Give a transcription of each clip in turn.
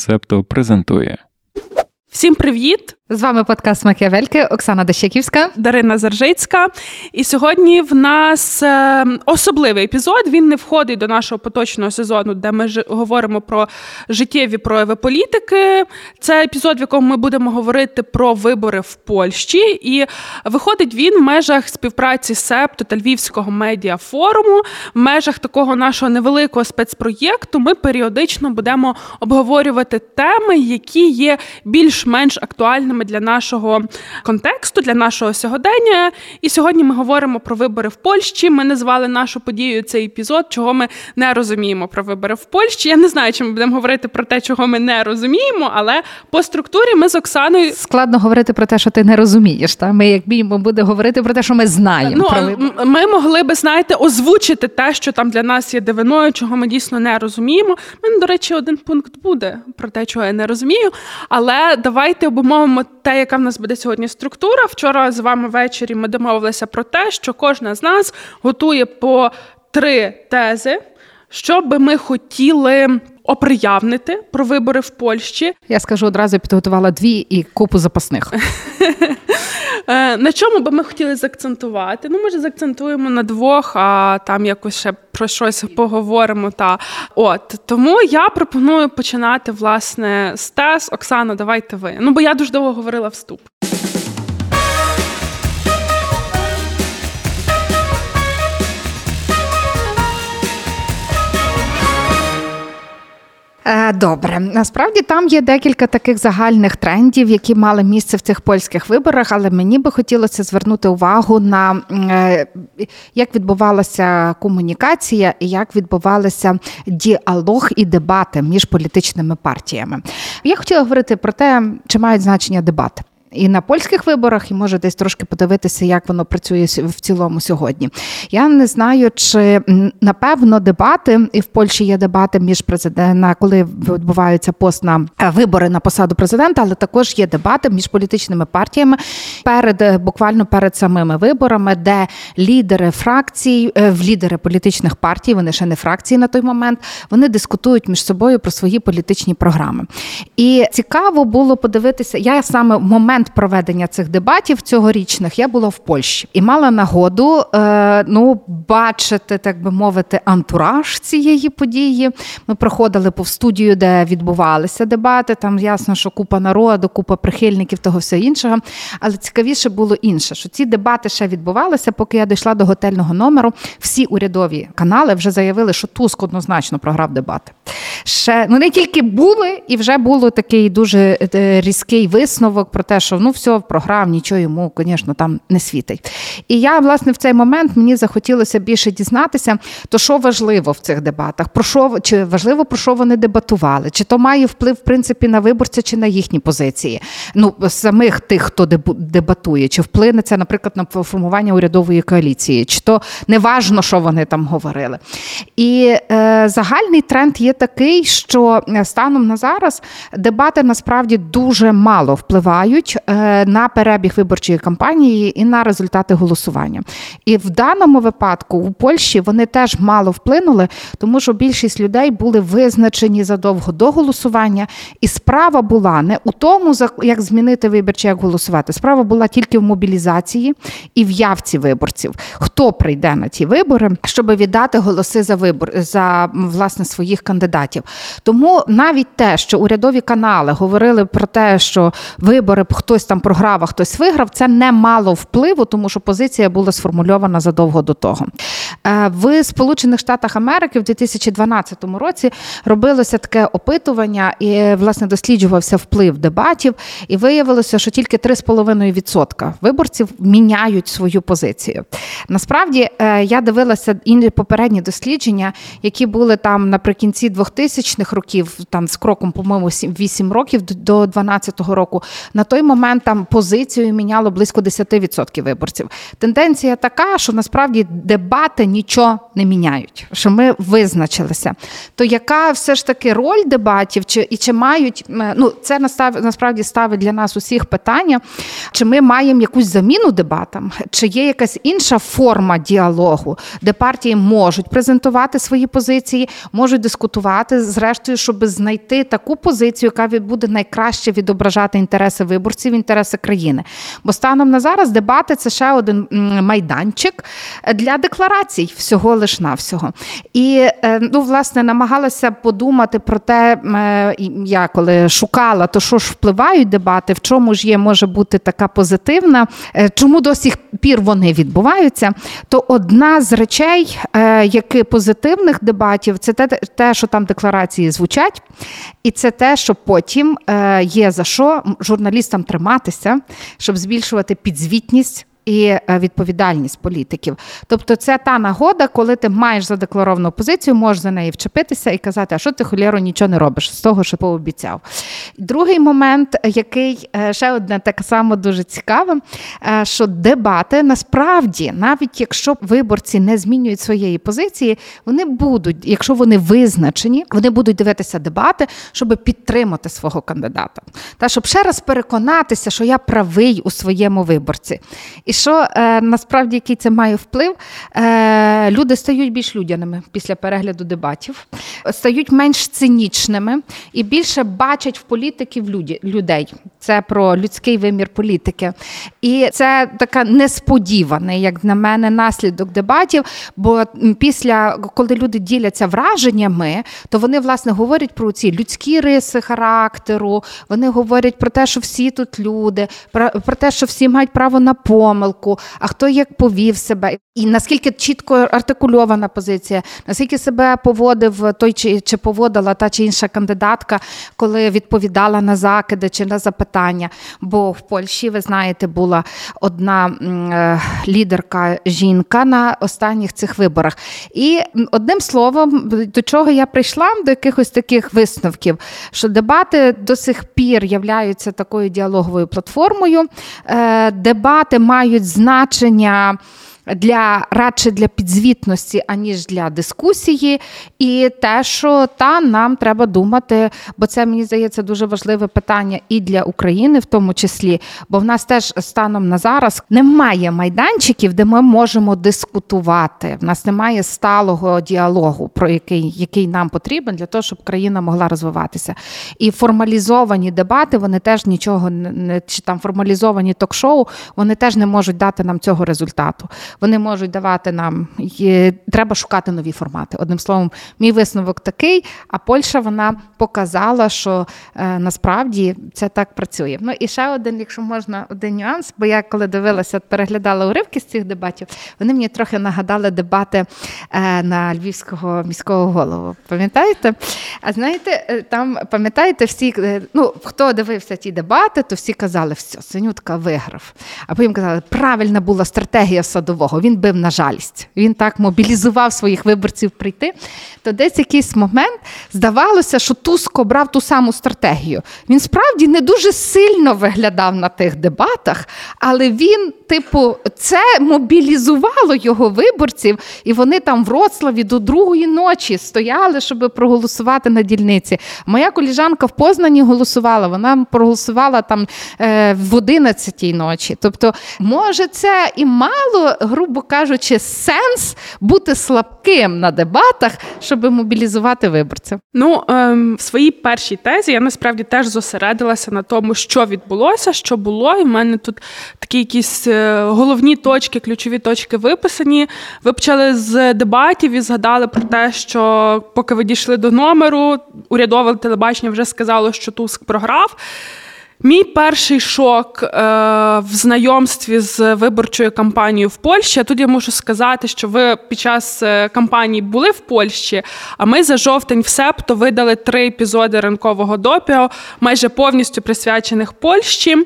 Септо презентує. Всім привіт! З вами подкаст Макіавельки Оксана Дощаківська, Дарина Заржицька. І сьогодні в нас е, особливий епізод. Він не входить до нашого поточного сезону, де ми ж говоримо про життєві прояви політики. Це епізод, в якому ми будемо говорити про вибори в Польщі. І виходить він в межах співпраці СЕПТу та Львівського медіафоруму. В межах такого нашого невеликого спецпроєкту ми періодично будемо обговорювати теми, які є більш-менш актуальними важливими для нашого контексту, для нашого сьогодення. І сьогодні ми говоримо про вибори в Польщі. Ми назвали нашу подію цей епізод, чого ми не розуміємо про вибори в Польщі. Я не знаю, чи ми будемо говорити про те, чого ми не розуміємо, але по структурі ми з Оксаною складно говорити про те, що ти не розумієш. Та ми, як мінімум, буде говорити про те, що ми знаємо. Ну, про вибори. Ми могли би знаєте, озвучити те, що там для нас є дивиною, чого ми дійсно не розуміємо. Мене, до речі, один пункт буде про те, чого я не розумію. Але давайте обумовимо те, яка в нас буде сьогодні структура. Вчора з вами ввечері ми домовилися про те, що кожна з нас готує по три тези, що би ми хотіли. Оприявнити про вибори в Польщі. Я скажу одразу підготувала дві і купу запасних. Е, на чому би ми хотіли заакцентувати? Ну, може, заакцентуємо на двох, а там якось ще про щось поговоримо. Та от тому я пропоную починати власне з тез. Оксана, давайте ви. Ну бо я дуже довго говорила вступ. Добре, насправді там є декілька таких загальних трендів, які мали місце в цих польських виборах, але мені би хотілося звернути увагу на е, як відбувалася комунікація і як відбувалися діалог і дебати між політичними партіями. Я хотіла говорити про те, чи мають значення дебати і на польських виборах, і може десь трошки подивитися, як воно працює в цілому сьогодні. Я не знаю, чи напевно дебати, і в Польщі є дебати між президентом, коли відбуваються пост на е, вибори на посаду президента, але також є дебати між політичними партіями перед е, буквально перед самими виборами, де лідери фракцій, е, лідери політичних партій, вони ще не фракції на той момент, вони дискутують між собою про свої політичні програми. І цікаво було подивитися, я саме в момент момент проведення цих дебатів цьогорічних я була в Польщі і мала нагоду е, ну, бачити, так би мовити, антураж цієї події. Ми проходили по студію, де відбувалися дебати. Там ясно, що купа народу, купа прихильників, того все іншого. Але цікавіше було інше, що ці дебати ще відбувалися, поки я дійшла до готельного номеру. Всі урядові канали вже заявили, що Туск однозначно програв дебати. Ще ну не тільки були, і вже було такий дуже е, різкий висновок про те, що що ну все, програв, нічого йому, звісно, там не світить. І я, власне, в цей момент мені захотілося більше дізнатися, то що важливо в цих дебатах, про що чи важливо про що вони дебатували, чи то має вплив в принципі на виборця чи на їхні позиції. Ну, самих тих, хто дебатує, чи вплине це, наприклад, на формування урядової коаліції, чи то не важно, що вони там говорили. І е, загальний тренд є такий, що е, станом на зараз дебати насправді дуже мало впливають на перебіг виборчої кампанії і на результати голосування. І в даному випадку у Польщі вони теж мало вплинули, тому що більшість людей були визначені задовго до голосування, і справа була не у тому, як змінити вибір чи як голосувати. Справа була тільки в мобілізації і в явці виборців. Хто прийде на ті вибори, щоб віддати голоси за вибор за власне своїх кандидатів? Тому навіть те, що урядові канали говорили про те, що вибори хтось там програв, а хтось виграв, це не мало впливу, тому що позиція була сформульована задовго до того. Е, в Сполучених Штатах Америки в 2012 році робилося таке опитування, і власне досліджувався вплив дебатів, і виявилося, що тільки 3,5% виборців міняють свою позицію. Насправді е, я дивилася інші попередні дослідження, які були там наприкінці 2000-х років, там з кроком, по-моєму, 8 років до 2012 року. На той момент момент там позицію міняло близько 10% виборців. Тенденція така, що насправді дебати нічого не міняють, що ми визначилися. То яка все ж таки роль дебатів, чи і чи мають ну це насправді ставить для нас усіх питання, чи ми маємо якусь заміну дебатам, чи є якась інша форма діалогу, де партії можуть презентувати свої позиції, можуть дискутувати, зрештою, щоб знайти таку позицію, яка буде найкраще відображати інтереси виборців, інтереси країни. Бо станом на зараз дебати це ще один майданчик для декларацій всього лиш навсього. І е, ну, власне намагалася подумати про те, е, я коли шукала, то що ж впливають дебати, в чому ж є може бути така позитивна, е, чому до сих пір вони відбуваються, то одна з речей, які позитивних дебатів, це те, що там декларації звучать, і це те, що потім є за що журналістам триматися, щоб збільшувати підзвітність і е, відповідальність політиків. Тобто, це та нагода, коли ти маєш задекларовану позицію, можеш за неї вчепитися і казати, а що ти холєро нічого не робиш з того, що пообіцяв. Другий момент, який е, ще одне так само дуже цікаве, е, що дебати насправді, навіть якщо виборці не змінюють своєї позиції, вони будуть, якщо вони визначені, вони будуть дивитися дебати, щоб підтримати свого кандидата, та щоб ще раз переконатися, що я правий у своєму виборці. І що е, насправді який це має вплив? Е, Люди стають більш людяними після перегляду дебатів, стають менш цинічними і більше бачать в політиків люди, людей. Це про людський вимір політики. І це така несподіваний, як на мене, наслідок дебатів. Бо після, коли люди діляться враженнями, то вони власне говорять про ці людські риси характеру, вони говорять про те, що всі тут люди, про, про те, що всі мають право на помилку помилку, а хто як повів себе, і наскільки чітко артикульована позиція, наскільки себе поводив той чи чи поводила та чи інша кандидатка, коли відповідала на закиди чи на запитання. Бо в Польщі, ви знаєте, була одна е, лідерка жінка на останніх цих виборах. І одним словом, до чого я прийшла, до якихось таких висновків, що дебати до сих пір являються такою діалоговою платформою. Е, дебати мають мають значення для радше для підзвітності, аніж для дискусії, і те, що та нам треба думати, бо це мені здається дуже важливе питання і для України, в тому числі, бо в нас теж станом на зараз немає майданчиків, де ми можемо дискутувати. В нас немає сталого діалогу, про який який нам потрібен для того, щоб країна могла розвиватися. І формалізовані дебати вони теж нічого не чи там формалізовані ток-шоу, вони теж не можуть дати нам цього результату вони можуть давати нам треба шукати нові формати. Одним словом, мій висновок такий. А Польща вона показала, що е, насправді це так працює. Ну і ще один, якщо можна, один нюанс, бо я коли дивилася, переглядала уривки з цих дебатів, вони мені трохи нагадали дебати е, на львівського міського голову. Пам'ятаєте? А знаєте, е, там пам'ятаєте всі, е, ну хто дивився ті дебати, то всі казали, все, Синютка виграв. А потім казали, правильна була стратегія садового нього. Він бив на жалість. Він так мобілізував своїх виборців прийти. То десь якийсь момент здавалося, що Туск обрав ту саму стратегію. Він справді не дуже сильно виглядав на тих дебатах, але він, типу, це мобілізувало його виборців, і вони там в Роцлаві до другої ночі стояли, щоб проголосувати на дільниці. Моя коліжанка в Познані голосувала. Вона проголосувала там е, в 11 ночі. Тобто, може, це і мало грубо кажучи, сенс бути слабким на дебатах, щоб мобілізувати виборців? Ну ем, в своїй першій тезі я насправді теж зосередилася на тому, що відбулося, що було, і в мене тут такі якісь е, головні точки, ключові точки виписані. Ви почали з дебатів і згадали про те, що поки ви дійшли до номеру, урядове телебачення вже сказало, що Туск програв. Мій перший шок е, в знайомстві з виборчою кампанією в Польщі. Тут я можу сказати, що ви під час е, кампанії були в Польщі, а ми за жовтень в септо видали три епізоди ранкового допіо, майже повністю присвячених Польщі.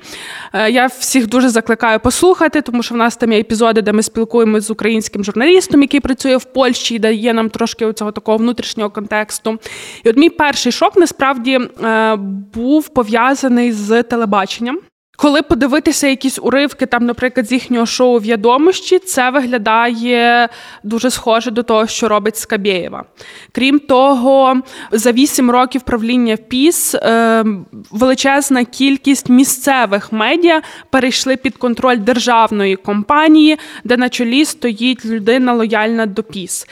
Е, я всіх дуже закликаю послухати, тому що в нас там є епізоди, де ми спілкуємося з українським журналістом, який працює в Польщі і дає нам трошки цього такого внутрішнього контексту. І от мій перший шок насправді е, був пов'язаний з телебаченням. Коли подивитися якісь уривки, там, наприклад, з їхнього шоу «В'ядомощі», це виглядає дуже схоже до того, що робить Скабєєва. Крім того, за вісім років правління ПІС е, величезна кількість місцевих медіа перейшли під контроль державної компанії, де на чолі стоїть людина лояльна до ПІС.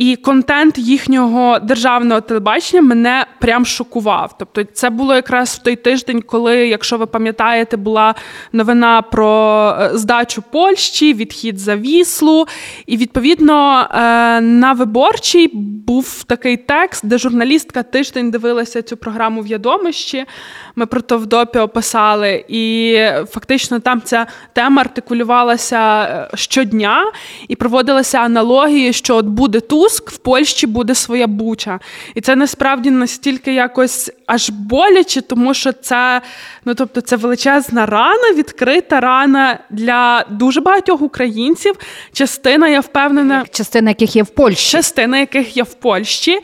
І контент їхнього державного телебачення мене прям шокував. Тобто, це було якраз в той тиждень, коли, якщо ви пам'ятаєте, була новина про е, здачу Польщі, відхід за Віслу. І відповідно е, на виборчій був такий текст, де журналістка тиждень дивилася цю програму в Ядомищі. Ми про то в допі описали, і фактично там ця тема артикулювалася е, щодня і проводилися аналогії, що от буде Туск, в Польщі буде своя буча. І це насправді настільки якось аж боляче, тому що це ну тобто це величезна рана, відкрита рана для дуже багатьох українців. Частина, я впевнена, частина яких є в Польщі. Частина яких є в Польщі.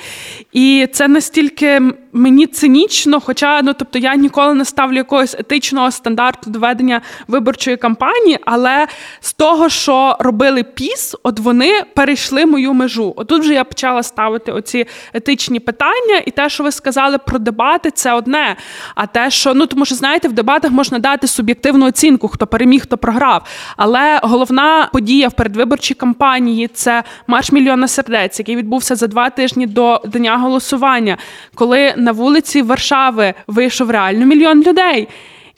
І це настільки мені цинічно, хоча ну тобто я ніколи не ставлю якогось етичного стандарту доведення виборчої кампанії, але з того, що робили піс, от вони перейшли мою межу. Отут вже я почала ставити оці етичні питання, і те, що ви сказали про дебати, це одне. А те, що ну тому, що знаєте, в дебатах можна дати суб'єктивну оцінку, хто переміг, хто програв. Але головна подія в передвиборчій кампанії це марш мільйона сердець, який відбувся за два тижні до дня голосування, коли на вулиці Варшави вийшов реально мільйон людей.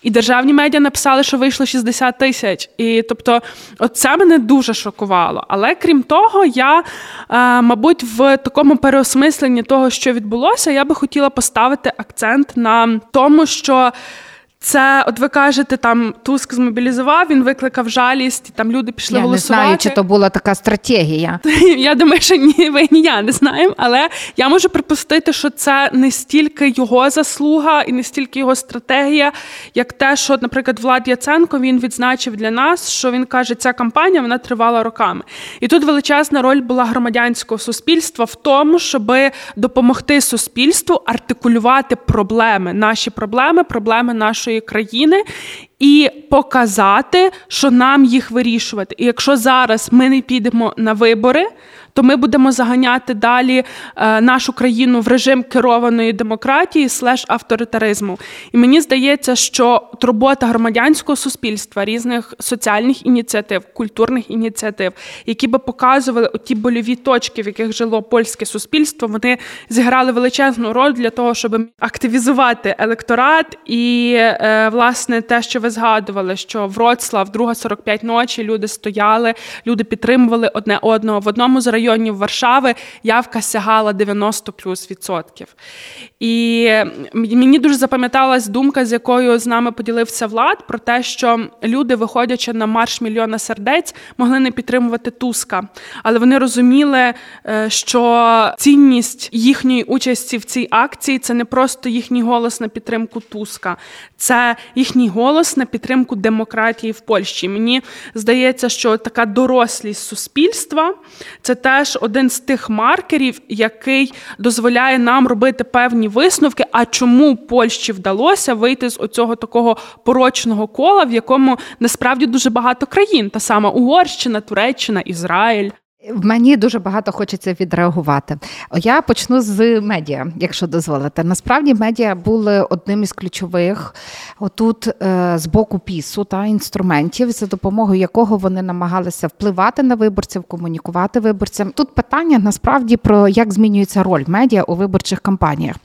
І державні медіа написали, що вийшло 60 тисяч. І тобто, це мене дуже шокувало. Але крім того, я, е, мабуть, в такому переосмисленні того, що відбулося, я би хотіла поставити акцент на тому, що. Це, от ви кажете, там Туск змобілізував, він викликав жалість, там люди пішли я голосувати. Я не знаю, чи то була така стратегія. Я думаю, що ні, ви ні я не знаємо. Але я можу припустити, що це не стільки його заслуга і не стільки його стратегія, як те, що, наприклад, Влад Яценко він відзначив для нас, що він каже, ця кампанія вона тривала роками. І тут величезна роль була громадянського суспільства в тому, щоб допомогти суспільству артикулювати проблеми, наші проблеми, проблеми нашої нашої країни і показати, що нам їх вирішувати. І якщо зараз ми не підемо на вибори, то ми будемо заганяти далі е, нашу країну в режим керованої демократії слеш авторитаризму. І мені здається, що робота громадянського суспільства, різних соціальних ініціатив, культурних ініціатив, які би показували ті больові точки, в яких жило польське суспільство, вони зіграли величезну роль для того, щоб активізувати електорат і е, власне те, що ви згадували, що Вроцлав, друга 45 ночі, люди стояли, люди підтримували одне одного в одному з районів районів Варшави явка сягала 90 плюс відсотків. І мені дуже запам'яталась думка, з якою з нами поділився влад, про те, що люди, виходячи на марш мільйона сердець, могли не підтримувати Туска, але вони розуміли, е, що цінність їхньої участі в цій акції це не просто їхній голос на підтримку Туска, це їхній голос на підтримку демократії в Польщі. Мені здається, що така дорослість суспільства це теж один з тих маркерів, який дозволяє нам робити певні висновки. А чому Польщі вдалося вийти з оцього такого порочного кола, в якому насправді дуже багато країн, та сама Угорщина, Туреччина, Ізраїль. Мені дуже багато хочеться відреагувати. Я почну з медіа, якщо дозволите. Насправді медіа були одним із ключових отут е, з боку пісу та інструментів, за допомогою якого вони намагалися впливати на виборців, комунікувати виборцям. Тут питання насправді про як змінюється роль медіа у виборчих кампаніях,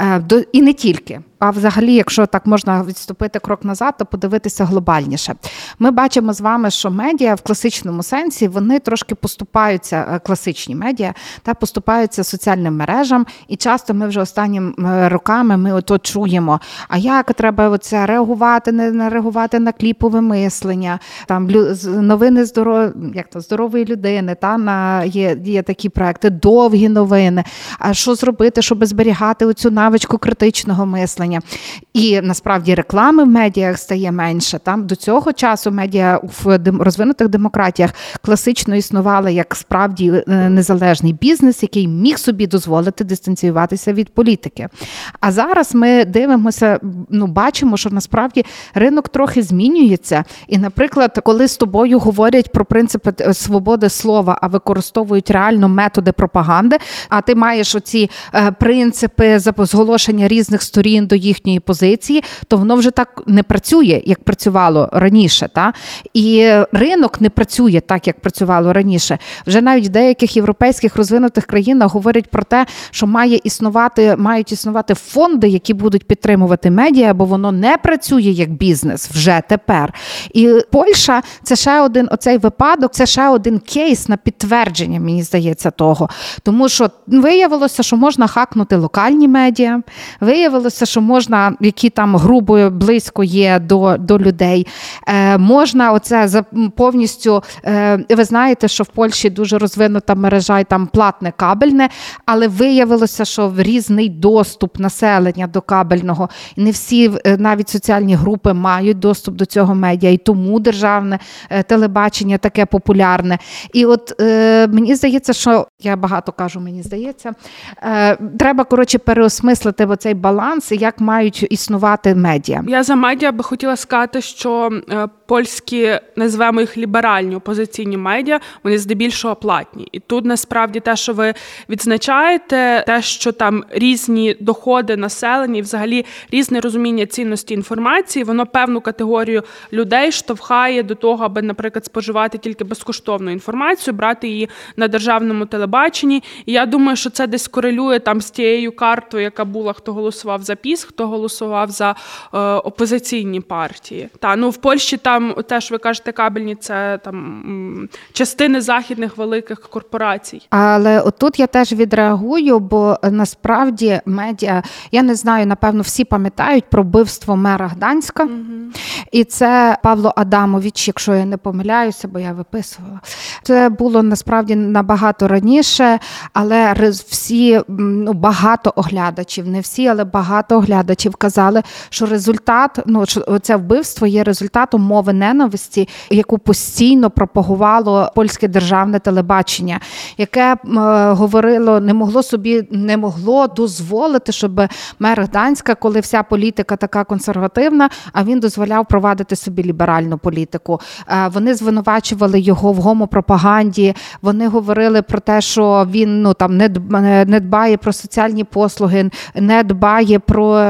е, і не тільки. А взагалі, якщо так можна відступити крок назад, то подивитися глобальніше. Ми бачимо з вами, що медіа в класичному сенсі вони трошки поступаються, е, класичні медіа та поступаються соціальним мережам. І часто ми вже останніми е, роками ми ото чуємо. А як треба оце реагувати, не реагувати на кліпове мислення, там новини здоров... як то здорової людини, та на є, є такі проекти, довгі новини. А що зробити, щоб зберігати оцю навичку критичного мислення? Телебачення. І насправді реклами в медіях стає менше. Там до цього часу медіа в розвинутих демократіях класично існували як справді е, незалежний бізнес, який міг собі дозволити дистанціюватися від політики. А зараз ми дивимося, ну бачимо, що насправді ринок трохи змінюється. І, наприклад, коли з тобою говорять про принципи е, свободи слова, а використовують реально методи пропаганди, а ти маєш оці е, принципи зголошення різних сторін до їхньої позиції, то воно вже так не працює, як працювало раніше. Та? І ринок не працює так, як працювало раніше. Вже навіть в деяких європейських розвинутих країнах говорять про те, що має існувати, мають існувати фонди, які будуть підтримувати медіа, бо воно не працює як бізнес вже тепер. І Польща це ще один оцей випадок, це ще один кейс на підтвердження, мені здається, того. Тому що виявилося, що можна хакнути локальні медіа, виявилося, що можна, які там грубо близько є до до людей. Е, Можна оце повністю. Е, Ви знаєте, що в Польщі дуже розвинута мережа і там платне кабельне, але виявилося, що різний доступ населення до кабельного, не всі е, навіть соціальні групи мають доступ до цього медіа, і тому державне е, телебачення таке популярне. І от е, мені здається, що я багато кажу, мені здається, е, треба коротше переосмислити цей баланс як мають існувати медіа. Я за медіа би хотіла сказати, що е, польські називаємо їх ліберальні опозиційні медіа, вони здебільшого платні. І тут насправді те, що ви відзначаєте, те, що там різні доходи населення, і взагалі різне розуміння цінності інформації, воно певну категорію людей штовхає до того, аби, наприклад, споживати тільки безкоштовну інформацію, брати її на державному телебаченні. І я думаю, що це десь корелює там з тією картою, яка була, хто голосував за піс, хто голосував за е, опозиційні партії. Та ну в Польщі там теж ви кажете, кабельні це там частини західних великих корпорацій. Але отут я теж відреагую, бо насправді медіа я не знаю, напевно, всі пам'ятають про вбивство мера Гданська, угу. і це Павло Адамович, якщо я не помиляюся, бо я виписувала. Це було насправді набагато раніше, але всі ну багато оглядачів, не всі, але багато оглядачів казали, що результат, ну що це вбивство є результатом мови ненависті, яку постійно пропагувало польське державне телебачення, яке е, говорило, не могло собі не могло дозволити, щоб мер Гданська, коли вся політика така консервативна, а він дозволяв провадити собі ліберальну політику. Е, вони звинувачували його в гомопропаганді. Вони говорили про те, що він ну там не дбає про соціальні послуги, не дбає про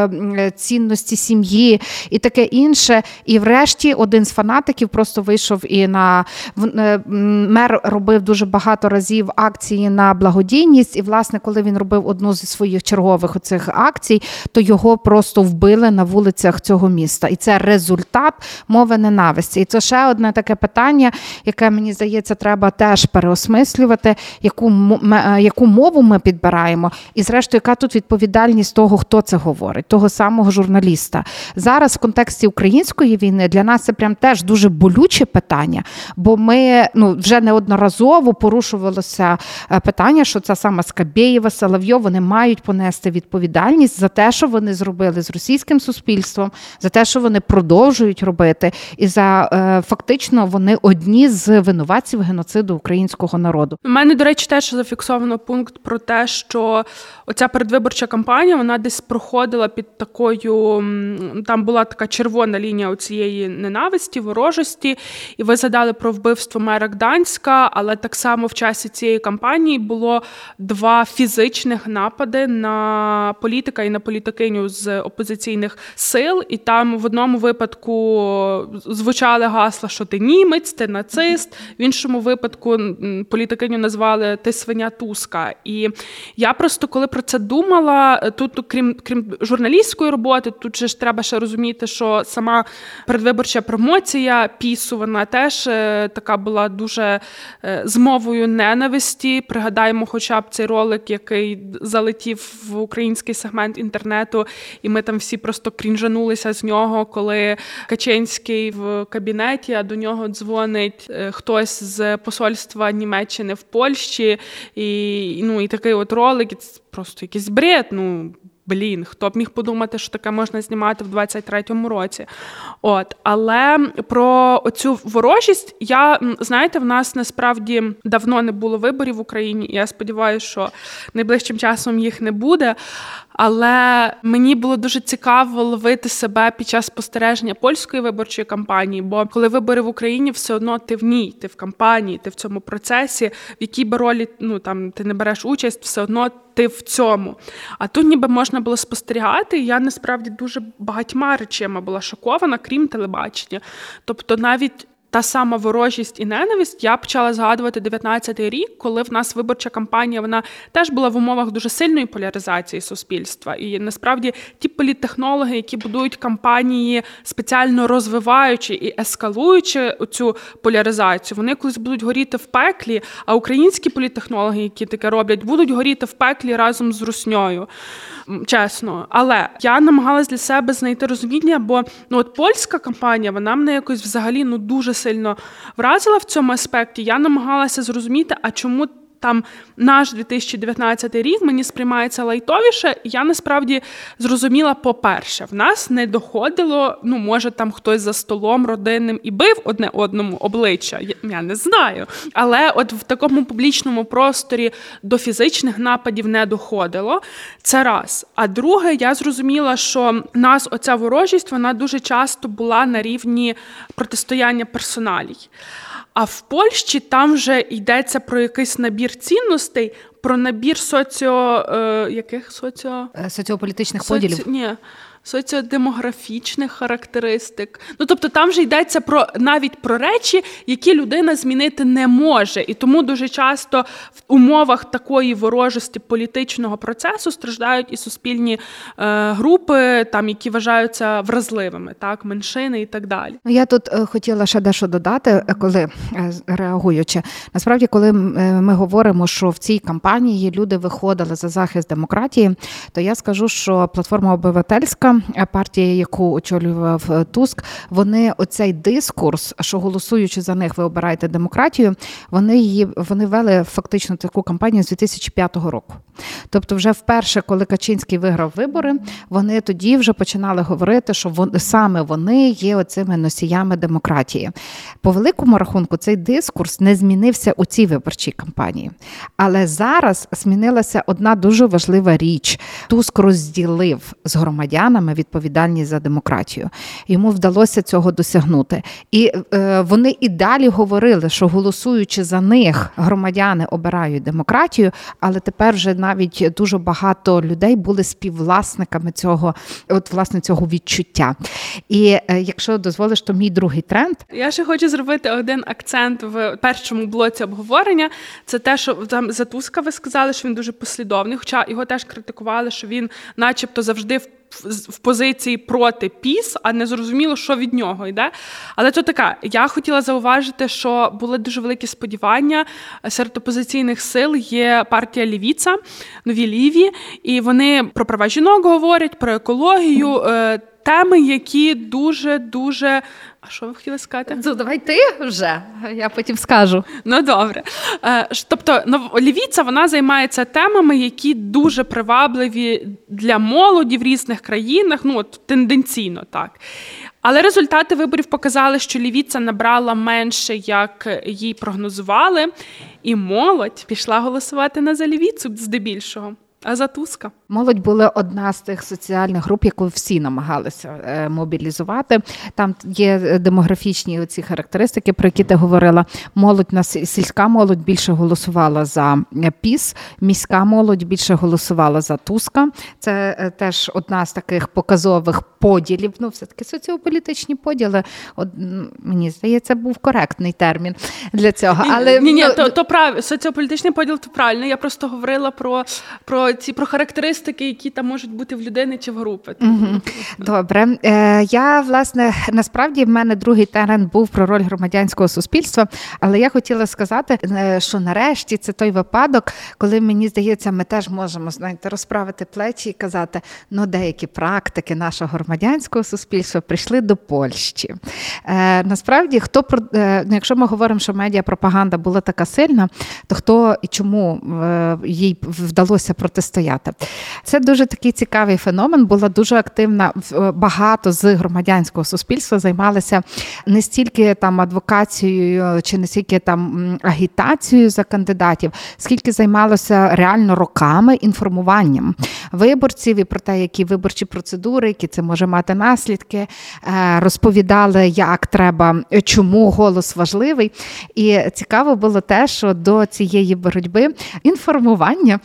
цінності сім'ї і таке інше. І, врешті, один з фанатиків просто вийшов і на е, мер робив дуже багато разів акції на благодійність. І, власне, коли він робив одну зі своїх чергових оцих акцій, то його просто вбили на вулицях цього міста. І це результат мови ненависті. І це ще одне таке питання, яке мені здається, треба теж переосмислювати, яку е, яку мову ми підбираємо, і зрештою, яка тут відповідальність того, хто це говорить, того самого журналіста. Зараз в контексті української війни для нас це прям теж дуже болюче питання, бо ми ну вже неодноразово порушувалося е, питання, що ця сама Скабєєва, Соловйов, вони мають понести відповідальність за те, що вони зробили з російським суспільством, за те, що вони продовжують робити, і за е, фактично вони одні з винуватців геноциду українського народу. У мене, до речі, теж зафіксовано пункт про те, що оця передвиборча кампанія вона десь проходила під такою. Там була така червона лінія у цієї ненависті, ворожості, і ви згадали про вбивство мера Гданська, але так само в часі цієї кампанії було два фізичних напади на політика і на політикиню з опозиційних сил. І там в одному випадку звучали гасла, що ти німець, ти нацист. В іншому випадку політикиню назвали Ти свиня Туска. І я просто коли про це думала, тут, крім крім журналістської роботи, тут же ж треба ще розуміти, що сама передвиборча промоція пісу вона теж е, така була дуже е, з мовою ненависті. Пригадаємо, хоча б цей ролик, який залетів в український сегмент інтернету, і ми там всі просто крінжанулися з нього, коли Каченський в кабінеті, а до нього дзвонить е, хтось з посольства Німеччини в Польщі, і ну і такий от ролик, просто якийсь бред. Ну блін, хто б міг подумати, що таке можна знімати в 23-му році. От, але про оцю ворожість, я знаєте, в нас насправді давно не було виборів в Україні, я сподіваюся, що найближчим часом їх не буде. Але мені було дуже цікаво ловити себе під час спостереження польської виборчої кампанії. Бо коли вибори в Україні, все одно ти в ній, ти в кампанії, ти в цьому процесі, в якій би ролі ну там ти не береш участь, все одно ти в цьому. А тут ніби можна було спостерігати. і Я насправді дуже багатьма речами була шокована, крім телебачення. Тобто, навіть та сама ворожість і ненависть, я почала згадувати 19-й рік, коли в нас виборча кампанія вона теж була в умовах дуже сильної поляризації суспільства. І насправді ті політтехнологи, які будують кампанії, спеціально розвиваючи і ескалуючи цю поляризацію, вони колись будуть горіти в пеклі. А українські політтехнологи, які таке роблять, будуть горіти в пеклі разом з русньою чесно. Але я намагалась для себе знайти розуміння, бо ну от польська кампанія, вона мене якось взагалі ну дуже сильно вразила в цьому аспекті. Я намагалася зрозуміти, а чому там наш 2019 рік мені сприймається лайтовіше, я насправді зрозуміла, по-перше, в нас не доходило, ну, може, там хтось за столом родинним і бив одне одному обличчя. Я, не знаю. Але от в такому публічному просторі до фізичних нападів не доходило. Це раз. А друге, я зрозуміла, що нас оця ворожість вона дуже часто була на рівні протистояння персоналій. А в Польщі там вже йдеться про якийсь набір цінностей, про набір соціо е, яких соціо е, соціополітичних соці... поділів. Ні соціодемографічних характеристик. Ну тобто там вже йдеться про навіть про речі, які людина змінити не може. І тому дуже часто в умовах такої ворожості політичного процесу страждають і суспільні е, групи, там які вважаються вразливими, так, меншини і так далі. Ну, я тут е, хотіла ще дещо додати, е, коли е, реагуючи. Насправді, коли ми говоримо, що в цій кампанії люди виходили за захист демократії, то я скажу, що платформа обивательська. Е, партія, яку очолював е, Туск, вони оцей дискурс, що голосуючи за них, ви обираєте демократію. Вони її вони вели фактично таку кампанію з 2005 року. Тобто, вже вперше, коли Качинський виграв вибори, вони тоді вже починали говорити, що вони саме вони є оцими носіями демократії. По великому рахунку, цей дискурс не змінився у цій виборчій кампанії. Але зараз змінилася одна дуже важлива річ: Туск розділив з громадянами саме відповідальність за демократію. Йому вдалося цього досягнути. І е, вони і далі говорили, що голосуючи за них, громадяни обирають демократію, але тепер вже навіть дуже багато людей були співвласниками цього, от власне цього відчуття. І е, якщо дозволиш, то мій другий тренд. Я ще хочу зробити один акцент в першому блоці обговорення. Це те, що там за Туска ви сказали, що він дуже послідовний, хоча його теж критикували, що він, начебто, завжди в в позиції проти піс, а не зрозуміло, що від нього йде. Але то така, я хотіла зауважити, що були дуже великі сподівання серед опозиційних сил. Є партія Лівіца, нові ліві, і вони про права жінок говорять, про екологію. Е, теми, які дуже дуже а що ви хотіли сказати? Ну, Давай ти вже, я потім скажу. Ну добре. Е, тобто, Лівіця вона займається темами, які дуже привабливі для молоді в різних країнах, ну от тенденційно так. Але результати виборів показали, що Лівіця набрала менше, як їй прогнозували, і молодь пішла голосувати на Залівіцу здебільшого. А за Туска? Молодь була одна з тих соціальних груп, яку всі намагалися е, мобілізувати. Там є демографічні ці характеристики, про які ти говорила. Молодь на сільська молодь більше голосувала за е, піс, міська молодь більше голосувала за Туска. Це е, теж одна з таких показових поділів. Ну, все таки соціополітичні поділи. От мені здається, був коректний термін для цього. Але ні, ні, ну, то то прав соціополітичний поділ то правильно. Я просто говорила про про ці про характеристики, які там можуть бути в людини чи в групи. Угу. Добре. Е, Я власне насправді в мене другий терен був про роль громадянського суспільства, але я хотіла сказати, е, що нарешті це той випадок, коли мені здається, ми теж можемо знаєте, розправити плечі і казати, ну деякі практики нашого громадянського суспільства прийшли до Польщі. Е, Насправді, хто е, ну, якщо ми говоримо, що медіапропаганда була така сильна, то хто і чому е, їй вдалося протистояти? Це дуже такий цікавий феномен. Була дуже активна е, багато з громадянського суспільства займалися не стільки там адвокацією чи не стільки там агітацією за кандидатів, скільки займалося реально роками інформуванням виборців і про те, які виборчі процедури, які це може мати наслідки, е, розповідали, як треба, чому голос важливий. І цікаво було те, що до цієї боротьби інформування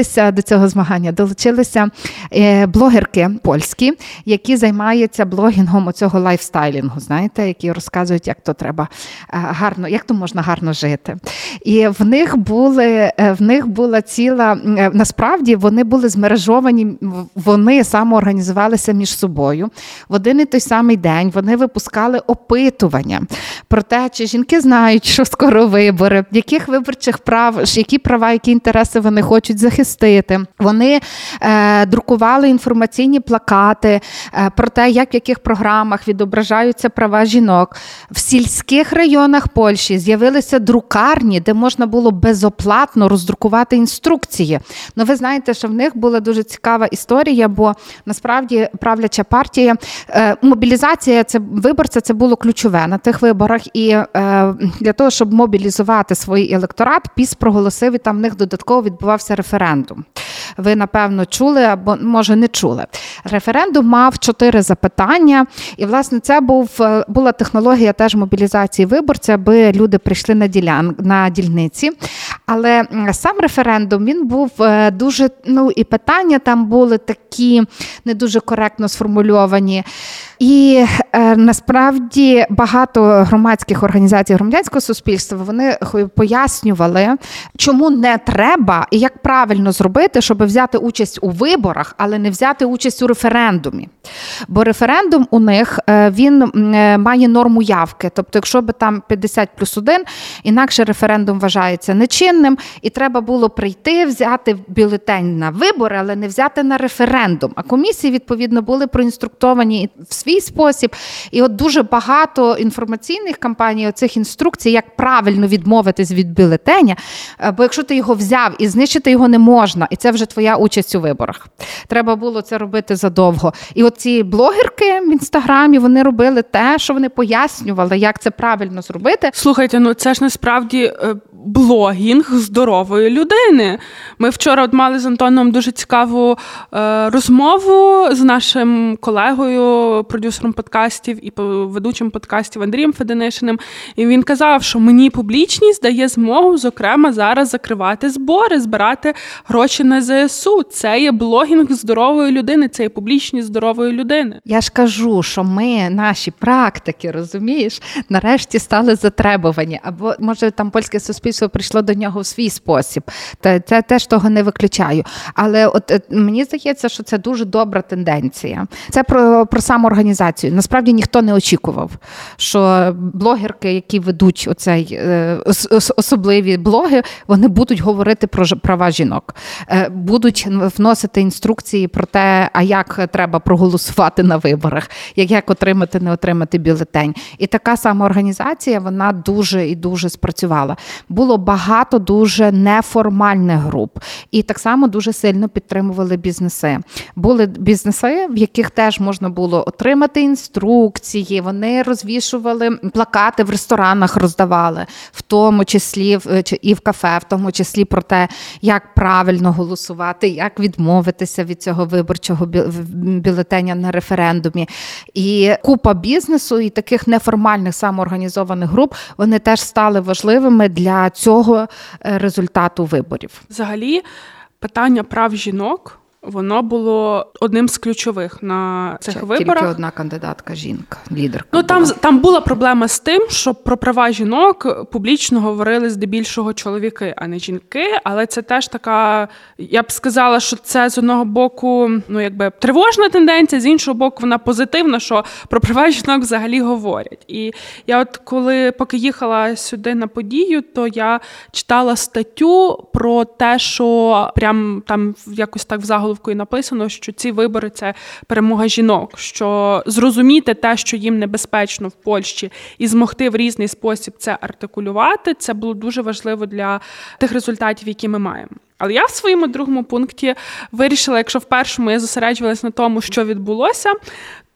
долучилися до цього змагання, долучилися е, блогерки польські, які займаються блогінгом оцього лайфстайлінгу, знаєте, які розказують, як то треба е, гарно, як то можна гарно жити. І в них були в них була ціла насправді вони були змережовані, вони самоорганізувалися між собою. В один і той самий день вони випускали опитування про те, чи жінки знають, що скоро вибори, яких виборчих прав, які права, які інтереси вони хочуть захистити. Вони е, друкували інформаційні плакати е, про те, як в яких програмах відображаються права жінок. В сільських районах Польщі з'явилися друкарні, де можна було безоплатно роздрукувати інструкції. Ну, ви знаєте, що в них була дуже цікава історія, бо насправді правляча партія е, мобілізація це виборця, це було ключове на тих виборах. І е, для того, щоб мобілізувати свій електорат, піс проголосив і там в них додатково відбувався референдум. memorandum. Ви напевно чули або може не чули. Референдум мав чотири запитання, і власне це був е, була технологія теж мобілізації виборця, аби люди прийшли на ділян на дільниці. Але сам референдум він був дуже ну і питання там були такі не дуже коректно сформульовані. І е, насправді багато громадських організацій громадянського суспільства вони пояснювали, чому не треба і як правильно зробити, щоб взяти участь у виборах, але не взяти участь у референдумі. Бо референдум у них е, він е, має норму явки. Тобто, якщо би там 50 плюс 1, інакше референдум вважається нечинним, і треба було прийти, взяти бюлетень на вибори, але не взяти на референдум. А комісії відповідно були проінструктовані в свій свій спосіб. І от дуже багато інформаційних кампаній, оцих інструкцій, як правильно відмовитись від бюлетеня. Е, бо якщо ти його взяв і знищити його не можна, і це вже твоя участь у виборах. Треба було це робити задовго. І от ці блогерки в інстаграмі вони робили те, що вони пояснювали, як це правильно зробити. Слухайте, ну це ж насправді е, блогінг здорової людини. Ми вчора от мали з Антоном дуже цікаву е, розмову з нашим колегою, продюсером подкастів і ведучим подкастів Андрієм Феденишиним. І він казав, що мені публічність дає змогу, зокрема, зараз закривати збори, збирати гроші на ЗСУ. Це є блогінг здорової людини, це є публічність здорової людини. Я ж кажу, що ми, наші практики, розумієш, нарешті стали затребувані. Або може там польське суспільство прийшло до нього в свій спосіб. Та це теж того не виключаю. Але от е, мені здається, що це дуже добра тенденція. Це про про самоорганізацію. Насправді ніхто не очікував, що блогерки, які ведуть оцей е, особливі блоги, вони будуть говорити про права жінок, е, будуть вносити інструкції про те, а як треба проголосувати на виборах, як як отримати, не отримати бюлетень. І така самоорганізація вона дуже і дуже спрацювала було багато дуже неформальних груп, і так само дуже сильно підтримували бізнеси. Були бізнеси, в яких теж можна було отримати інструкції. Вони розвішували плакати в ресторанах, роздавали, в тому числі і в кафе, в тому числі про те, як правильно голосувати, як відмовитися від цього виборчого бюлетеня на референдумі. І купа бізнесу і таких неформальних самоорганізованих груп вони теж стали важливими для цього е, результату виборів. Взагалі, питання прав жінок Воно було одним з ключових на цих Чи, виборах. Тільки одна кандидатка, жінка, лідерка. Ну там була. там була проблема з тим, що про права жінок публічно говорили здебільшого чоловіки, а не жінки. Але це теж така, я б сказала, що це з одного боку, ну якби тривожна тенденція, з іншого боку, вона позитивна, що про права жінок взагалі говорять. І я, от коли поки їхала сюди на подію, то я читала статтю про те, що прям там якось так в заголовку заголовку і написано, що ці вибори це перемога жінок. Що зрозуміти те, що їм небезпечно в Польщі, і змогти в різний спосіб це артикулювати, це було дуже важливо для тих результатів, які ми маємо. Але я в своєму другому пункті вирішила, якщо в першому я зосереджувалась на тому, що відбулося,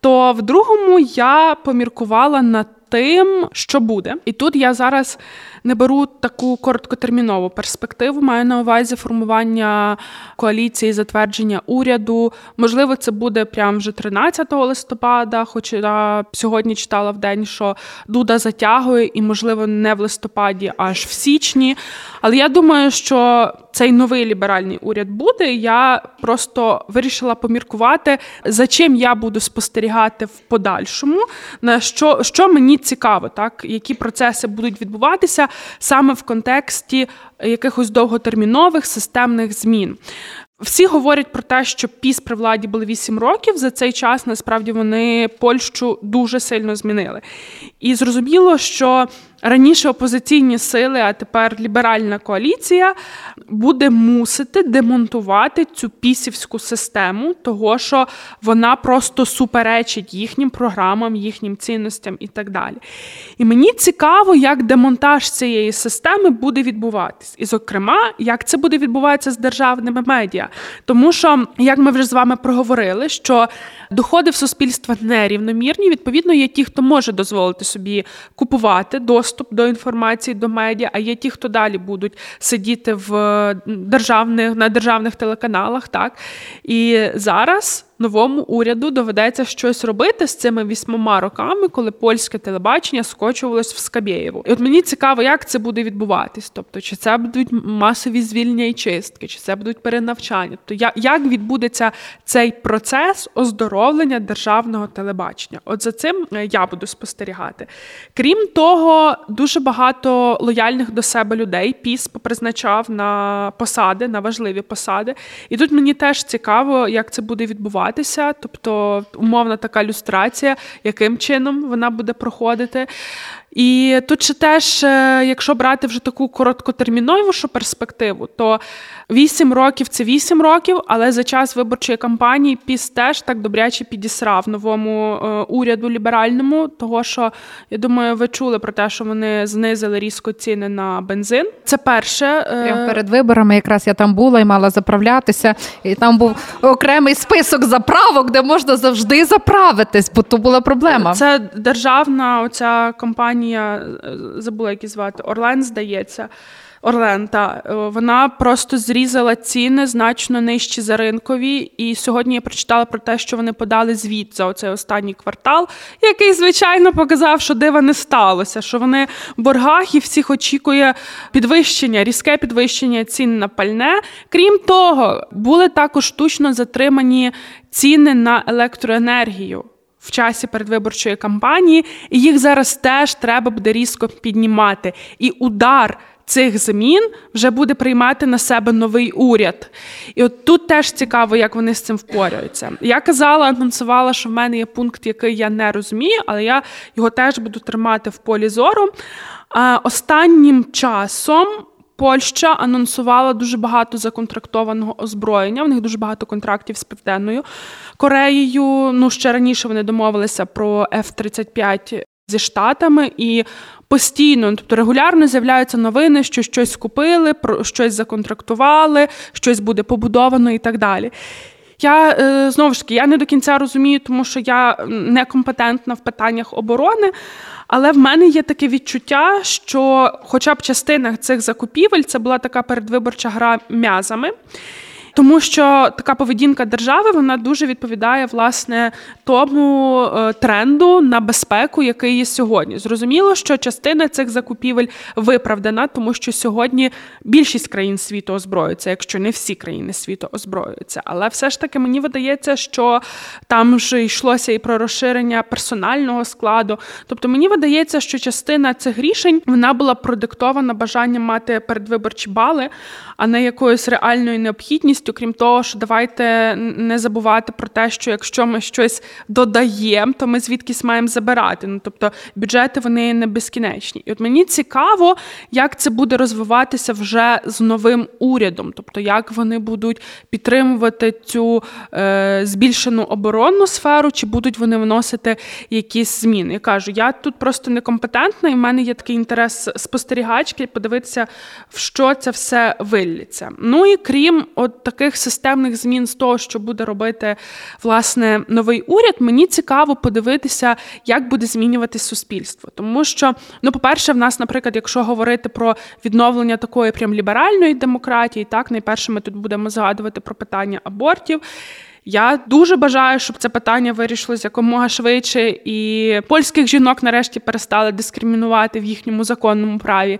то в другому я поміркувала над тим, що буде. І тут я зараз не беру таку короткотермінову перспективу. Маю на увазі формування коаліції, затвердження уряду. Можливо, це буде прямо вже 13 листопада, хоч я сьогодні читала в день, що Дуда затягує, і, можливо, не в листопаді, аж в січні. Але я думаю, що цей новий ліберальний уряд буде. Я просто вирішила поміркувати, за чим я буду спостерігати в подальшому, на що що мені цікаво, так які процеси будуть відбуватися саме в контексті якихось довготермінових системних змін. Всі говорять про те, що піс при владі були 8 років. За цей час насправді вони Польщу дуже сильно змінили. І зрозуміло, що раніше опозиційні сили, а тепер ліберальна коаліція буде мусити демонтувати цю пісівську систему, того що вона просто суперечить їхнім програмам, їхнім цінностям і так далі. І мені цікаво, як демонтаж цієї системи буде відбуватись, і, зокрема, як це буде відбуватися з державними медіа. Тому що, як ми вже з вами проговорили, що доходи в суспільства нерівномірні, відповідно, є ті, хто може дозволити собі купувати доступ доступ до інформації до медіа, а є ті, хто далі будуть сидіти в державних на державних телеканалах. Так і зараз новому уряду доведеться щось робити з цими вісьмома роками, коли польське телебачення скочувалось в Скабєєву. І от мені цікаво, як це буде відбуватись. Тобто, чи це будуть масові звільнення і чистки, чи це будуть перенавчання? Тобто, як відбудеться цей процес оздоровлення державного телебачення? От за цим е, я буду спостерігати. Крім того, дуже багато лояльних до себе людей піс попризначав на посади, на важливі посади. І тут мені теж цікаво, як це буде відбуватися відбуватися, тобто умовна така люстрація, яким чином вона буде проходити. І тут ще теж, е, якщо брати вже таку короткотерміновішу перспективу, то 8 років це 8 років, але за час виборчої кампанії піс теж так добряче підісрав новому е, уряду ліберальному, того що я думаю, ви чули про те, що вони знизили різко ціни на бензин. Це перше е, перед виборами. Якраз я там була і мала заправлятися, і там був окремий список заправок, де можна завжди заправитись, бо то була проблема. Це державна оця компанія компанія, е, забула, як її звати, Орлен, здається. Орлен, та е, вона просто зрізала ціни значно нижчі за ринкові. І сьогодні я прочитала про те, що вони подали звіт за оцей останній квартал, який, звичайно, показав, що дива не сталося, що вони в боргах і всіх очікує підвищення, різке підвищення цін на пальне. Крім того, були також штучно затримані ціни на електроенергію в часі передвиборчої кампанії, і їх зараз теж треба буде різко піднімати. І удар цих змін вже буде приймати на себе новий уряд. І от тут теж цікаво, як вони з цим впораються. Я казала, анонсувала, що в мене є пункт, який я не розумію, але я його теж буду тримати в полі зору. Останнім часом. Польща анонсувала дуже багато законтрактованого озброєння. В них дуже багато контрактів з південною Кореєю. Ну ще раніше вони домовилися про F-35 зі штатами і постійно, тобто регулярно з'являються новини, що щось купили, про щось законтрактували, щось буде побудовано і так далі. Я е, знову ж таки я не до кінця розумію, тому що я некомпетентна в питаннях оборони. Але в мене є таке відчуття, що, хоча б частина цих закупівель, це була така передвиборча гра м'язами тому що така поведінка держави вона дуже відповідає власне тому е, тренду на безпеку, який є сьогодні. Зрозуміло, що частина цих закупівель виправдана, тому що сьогодні більшість країн світу озброюються, якщо не всі країни світу озброюються. Але все ж таки мені видається, що там вже йшлося і про розширення персонального складу. Тобто мені видається, що частина цих рішень вона була продиктована бажанням мати передвиборчі бали, а не якоюсь реальною необхідністю справедливість, окрім того, що давайте не забувати про те, що якщо ми щось додаємо, то ми звідкись маємо забирати. Ну тобто бюджети вони не безкінечні. І от мені цікаво, як це буде розвиватися вже з новим урядом, тобто як вони будуть підтримувати цю е, збільшену оборонну сферу, чи будуть вони вносити якісь зміни. Я кажу, я тут просто некомпетентна, і в мене є такий інтерес спостерігачки, подивитися, в що це все виллється. Ну і крім от таких системних змін з того, що буде робити власне новий уряд, мені цікаво подивитися, як буде змінюватись суспільство. Тому що, ну, по-перше, в нас, наприклад, якщо говорити про відновлення такої прям ліберальної демократії, так найперше ми тут будемо згадувати про питання абортів. Я дуже бажаю, щоб це питання вирішилось якомога швидше, і польських жінок нарешті перестали дискримінувати в їхньому законному праві.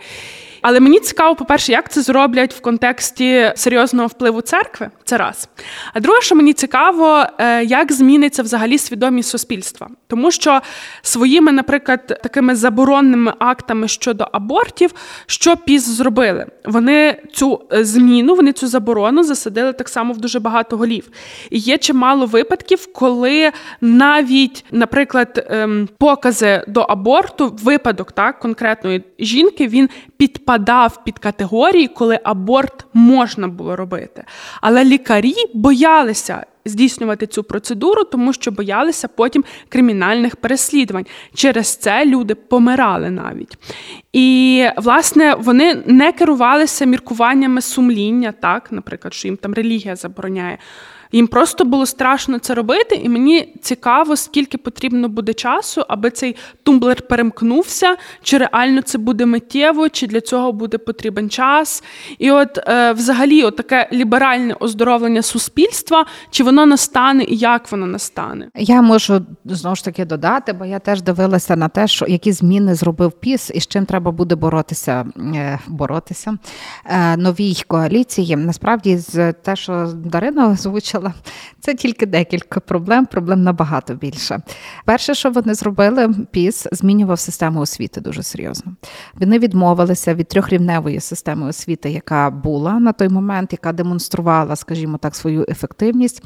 Але мені цікаво, по-перше, як це зроблять в контексті серйозного впливу церкви. Це раз. А друге, що мені цікаво, е, як зміниться взагалі свідомість суспільства, тому що своїми, наприклад, такими заборонними актами щодо абортів, що піс зробили? Вони цю е, зміну, вони цю заборону засадили так само в дуже багато голів. І є чимало випадків, коли навіть, наприклад, ем, покази до аборту, випадок так конкретної жінки, він підпадає підпадав під категорії, коли аборт можна було робити. Але лікарі боялися. Здійснювати цю процедуру, тому що боялися потім кримінальних переслідувань. Через це люди помирали навіть. І, власне, вони не керувалися міркуваннями сумління, так, наприклад, що їм там релігія забороняє. Їм просто було страшно це робити, і мені цікаво, скільки потрібно буде часу, аби цей тумблер перемкнувся, чи реально це буде миттєво, чи для цього буде потрібен час. І от е, взагалі, от таке ліберальне оздоровлення суспільства, чи воно настане і як воно настане? Я можу знову ж таки додати, бо я теж дивилася на те, що які зміни зробив піс і з чим треба буде боротися е, боротися е, новій коаліції. Насправді, з те, що Дарина озвучила бачила. Це тільки декілька проблем, проблем набагато більше. Перше, що вони зробили, піс змінював систему освіти дуже серйозно. Вони відмовилися від трьохрівневої системи освіти, яка була на той момент, яка демонструвала, скажімо так, свою ефективність.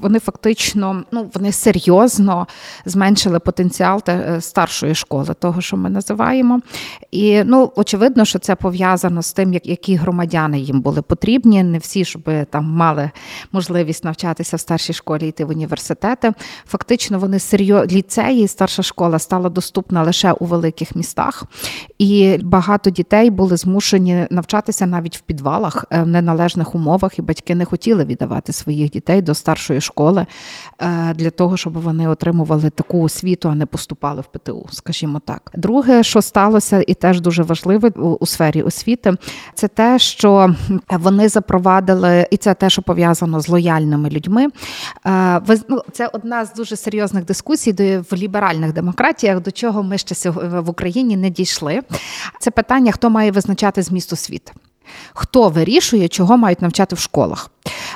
Вони фактично ну вони серйозно зменшили потенціал е, старшої школи, того, що ми називаємо. І ну, очевидно, що це пов'язано з тим, які громадяни їм були потрібні. Не всі, щоб там мали можливість навчатися навчатися в старшій школі, йти в університети. Фактично, вони серйозно ліцеї, старша школа стала доступна лише у великих містах, і багато дітей були змушені навчатися навіть в підвалах е, в неналежних умовах, і батьки не хотіли віддавати своїх дітей до старшої школи е, для того, щоб вони отримували таку освіту, а не поступали в ПТУ, скажімо так. Друге, що сталося, і теж дуже важливе у сфері освіти, це те, що вони запровадили, і це те, що пов'язано з лояльними людьми. Е, ну, це одна з дуже серйозних дискусій в ліберальних демократіях, до чого ми ще в Україні не дійшли. Це питання, хто має визначати зміст освіти. Хто вирішує, чого мають навчати в школах?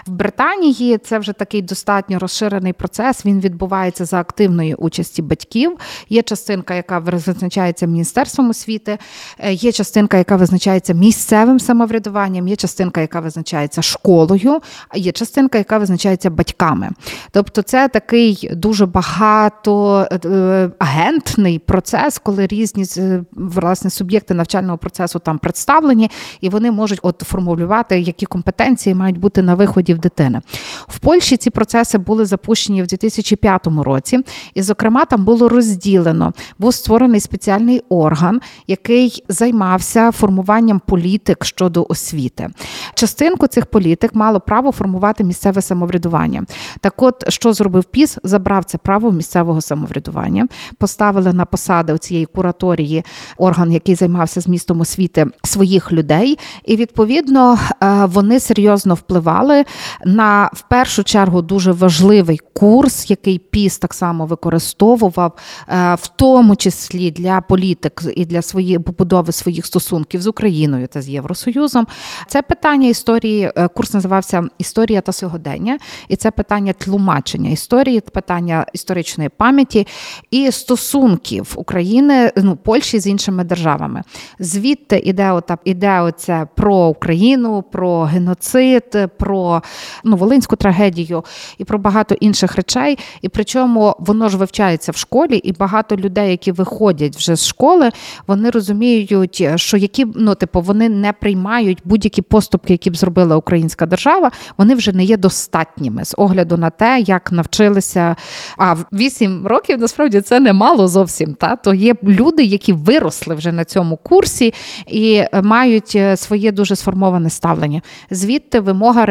В Британії це вже такий достатньо розширений процес. Він відбувається за активної участі батьків. Є частинка, яка визначається міністерством освіти, е, є частинка, яка визначається місцевим самоврядуванням, є частинка, яка визначається школою, а є частинка, яка визначається батьками. Тобто, це такий дуже багатоагентний е, процес, коли різні е, власне суб'єкти навчального процесу там представлені, і вони можуть от формулювати, які компетенції мають бути на виході в дитини. В Польщі ці процеси були запущені в 2005 році, і, зокрема, там було розділено, був створений спеціальний орган, який займався формуванням політик щодо освіти. Частинку цих політик мало право формувати місцеве самоврядування. Так, от що зробив ПІС, забрав це право місцевого самоврядування, поставили на посади у цієї кураторії орган, який займався змістом освіти своїх людей, і відповідно е, вони серйозно впливали на в першу чергу дуже важливий курс, який ПІС так само використовував, е, в тому числі для політик і для своєї побудови своїх стосунків з Україною та з Євросоюзом. Це питання історії. Е, курс називався Історія та сьогодення, і це питання тлумачення історії, питання історичної пам'яті і стосунків України, ну Польщі з іншими державами. Звідти іде ота іде оце про Україну, про геноцид. про ну, Волинську трагедію і про багато інших речей. І причому воно ж вивчається в школі, і багато людей, які виходять вже з школи, вони розуміють, що які ну, типу, вони не приймають будь-які поступки, які б зробила українська держава, вони вже не є достатніми з огляду на те, як навчилися. А в 8 років насправді це немало зовсім. Та то є люди, які виросли вже на цьому курсі і мають е, своє дуже сформоване ставлення. Звідти вимога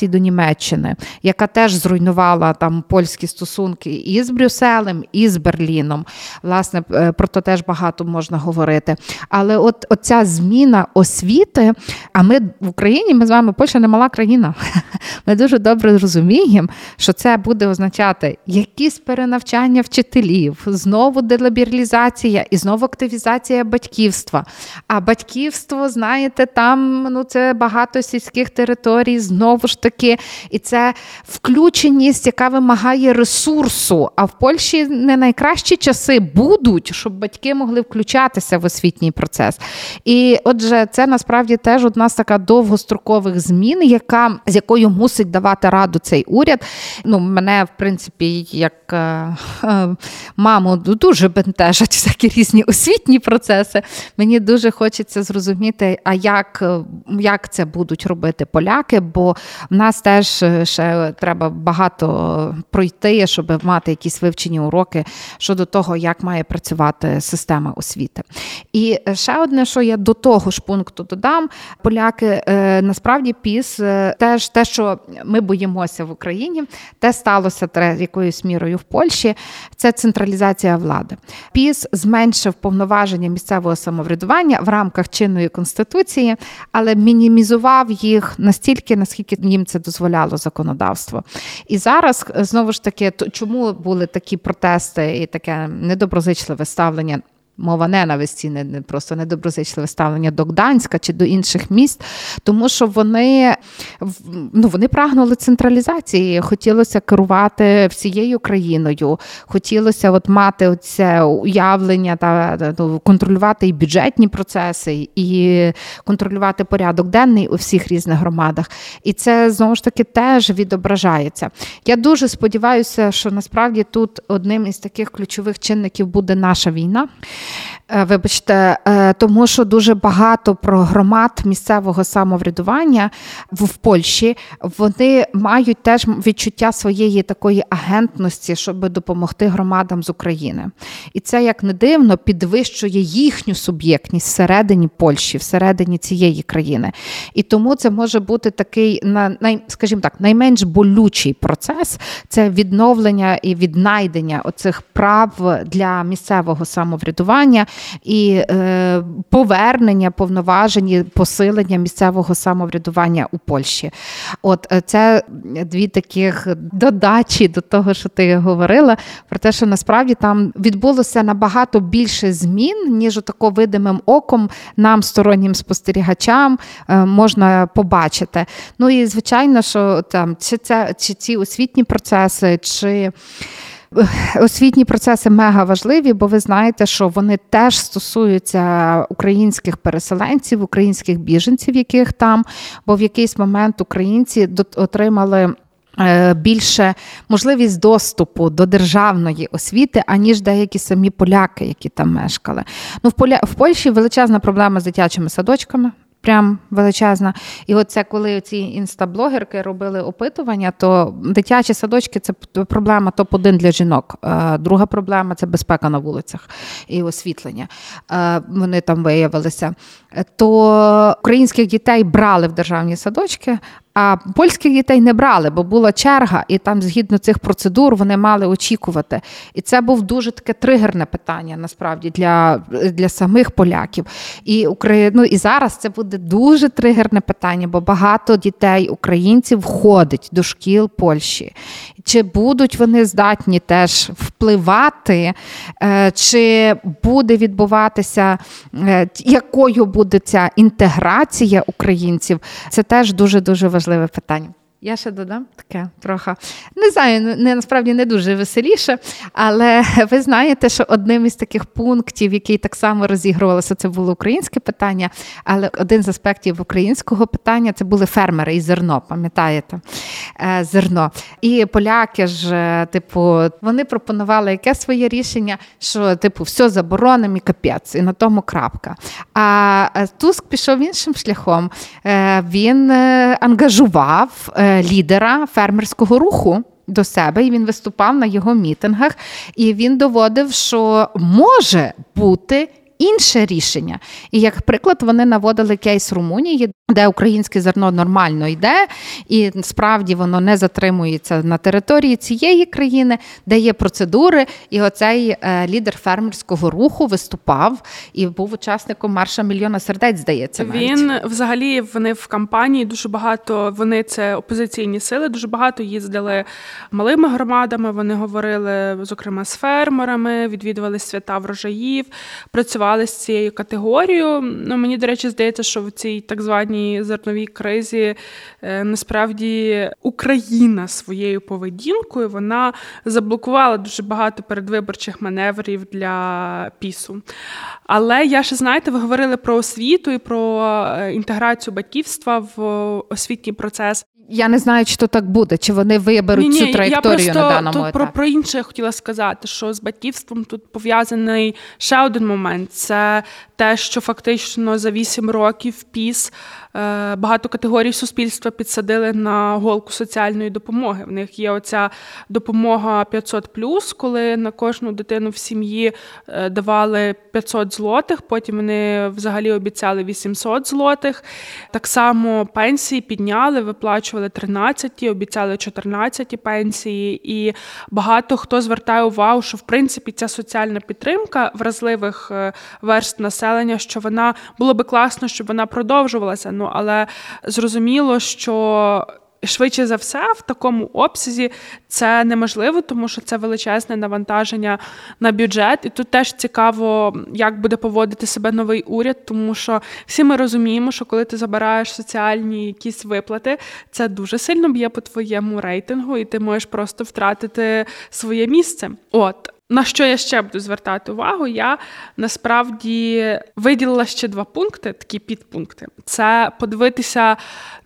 репарацій до Німеччини, яка теж зруйнувала там польські стосунки і з Брюсселем, і з Берліном. Власне, е, про то теж багато можна говорити. Але от оця зміна освіти, а ми в Україні, ми з вами Польща не мала країна. Ми дуже добре розуміємо, що це буде означати якісь перенавчання вчителів, знову делабіралізація і знову активізація батьківства. А батьківство, знаєте, там ну це багато сільських територій, знову ж таки, і це включеність, яка вимагає ресурсу. А в Польщі не найкращі часи будуть, щоб батьки могли включатися в освітній процес. І отже, це насправді теж одна з така довгострокових змін, яка з якою мусить давати раду цей уряд. Ну, мене, в принципі, як е, е, маму дуже бентежать всякі різні освітні процеси. Мені дуже хочеться зрозуміти, а як як це будуть робити поляки, бо в нас теж е, ще треба багато пройти, щоб мати якісь вивчені уроки щодо того, як має працювати система освіти. І ще одне, що я до того ж пункту додам, поляки насправді піс теж те, що ми боїмося в Україні, те сталося якоюсь мірою в Польщі. Це централізація влади. Піс зменшив повноваження місцевого самоврядування в рамках чинної конституції, але мінімізував їх настільки, наскільки їм це дозволяло законодавство. І зараз знову ж таки, чому були такі протести і таке недоброзичливе ставлення мова ненависті, не, просто недоброзичливе ставлення до Гданська чи до інших міст, тому що вони ну, вони прагнули централізації, хотілося керувати всією країною, хотілося от мати це уявлення та ну, контролювати і бюджетні процеси, і контролювати порядок денний у всіх різних громадах. І це знову ж таки теж відображається. Я дуже сподіваюся, що насправді тут одним із таких ключових чинників буде наша війна. Е, вибачте, е, тому що дуже багато про громад місцевого самоврядування в Польщі вони мають теж відчуття своєї такої агентності, щоб допомогти громадам з України. І це як не дивно підвищує їхню суб'єктність всередині Польщі, всередині цієї країни. І тому це може бути такий най, скажімо так, найменш болючий процес це відновлення і віднайдення оцих прав для місцевого самоврядування самоврядування і е, повернення повноважень, посилення місцевого самоврядування у Польщі. От е, це дві таких додачі до того, що ти говорила, про те, що насправді там відбулося набагато більше змін, ніж тако видимим оком нам, стороннім спостерігачам, е, можна побачити. Ну і звичайно, що там чи це чи ці освітні процеси, чи Освітні процеси мега важливі, бо ви знаєте, що вони теж стосуються українських переселенців, українських біженців, яких там, бо в якийсь момент українці отримали. Е, більше можливість доступу до державної освіти, аніж деякі самі поляки, які там мешкали. Ну в Поля в Польщі величезна проблема з дитячими садочками прям величезна. І от це коли ці інстаблогерки робили опитування, то дитячі садочки це проблема топ-1 для жінок. Е, друга проблема це безпека на вулицях і освітлення. Е, вони там виявилися. То українських дітей брали в державні садочки, а польських дітей не брали, бо була черга, і там, згідно цих процедур, вони мали очікувати. І це був дуже таке тригерне питання насправді для для самих поляків. І ну, і зараз це буде дуже тригерне питання, бо багато дітей українців входить до шкіл Польщі. Чи будуть вони здатні теж впливати, е, чи буде відбуватися, е, якою буде ця інтеграція українців? Це теж дуже дуже важливе питання. Я ще додам таке трохи. Не знаю, не насправді не дуже веселіше, але ви знаєте, що одним із таких пунктів, який так само розігрувалося, це було українське питання. Але один з аспектів українського питання це були фермери і зерно, пам'ятаєте? Е, зерно. І поляки ж, е, типу, вони пропонували яке своє рішення, що типу все заборонимо і капець, і на тому крапка. А е, Туск пішов іншим шляхом. Він ангажував лідера фермерського руху. До себе і він виступав на його мітингах, і він доводив, що може бути інше рішення. І як приклад, вони наводили кейс Румунії, де українське зерно нормально йде, і справді воно не затримується на території цієї країни, де є процедури. І оцей е, лідер фермерського руху виступав і був учасником марша мільйона сердець. Здається, навіть. він взагалі вони в кампанії дуже багато. Вони це опозиційні сили, дуже багато їздили малими громадами. Вони говорили зокрема з фермерами, відвідували свята врожаїв, працювали з цією категорією. Ну мені до речі, здається, що в цій так званій зерновій кризі е, насправді Україна своєю поведінкою вона заблокувала дуже багато передвиборчих маневрів для пісу. Але я ще знаєте, ви говорили про освіту і про е, інтеграцію батьківства в освітній процес. Я не знаю, чи то так буде, чи вони виберуть ні, ні, цю траєкторію я просто, на даному тут етапі. Про про інше хотіла сказати, що з батьківством тут пов'язаний ще один момент: це те, що фактично за вісім років піс багато категорій суспільства підсадили на голку соціальної допомоги. В них є оця допомога 500+, коли на кожну дитину в сім'ї е, давали 500 злотих, потім вони взагалі обіцяли 800 злотих. Так само пенсії підняли, виплачували 13, обіцяли 14 пенсії. І багато хто звертає увагу, що в принципі ця соціальна підтримка вразливих е, верст населення, що вона було би класно, щоб вона продовжувалася. Ну але зрозуміло, що. Швидше за все, в такому обсязі це неможливо, тому що це величезне навантаження на бюджет. І тут теж цікаво, як буде поводити себе новий уряд, тому що всі ми розуміємо, що коли ти забираєш соціальні якісь виплати, це дуже сильно б'є по твоєму рейтингу, і ти можеш просто втратити своє місце. От на що я ще буду звертати увагу? Я насправді виділила ще два пункти, такі підпункти. Це подивитися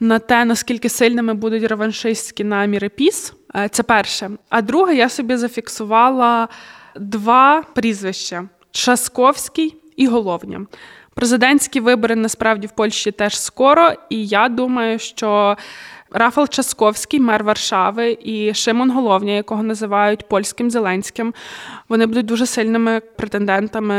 на те, наскільки сильними будуть реваншистські наміри піс. Е, це перше. А друге, я собі зафіксувала два прізвища: Часковський і Головня. Президентські вибори насправді в Польщі теж скоро, і я думаю, що Рафал Часковський, мер Варшави, і Шимон Головня, якого називають польським Зеленським. Вони будуть дуже сильними претендентами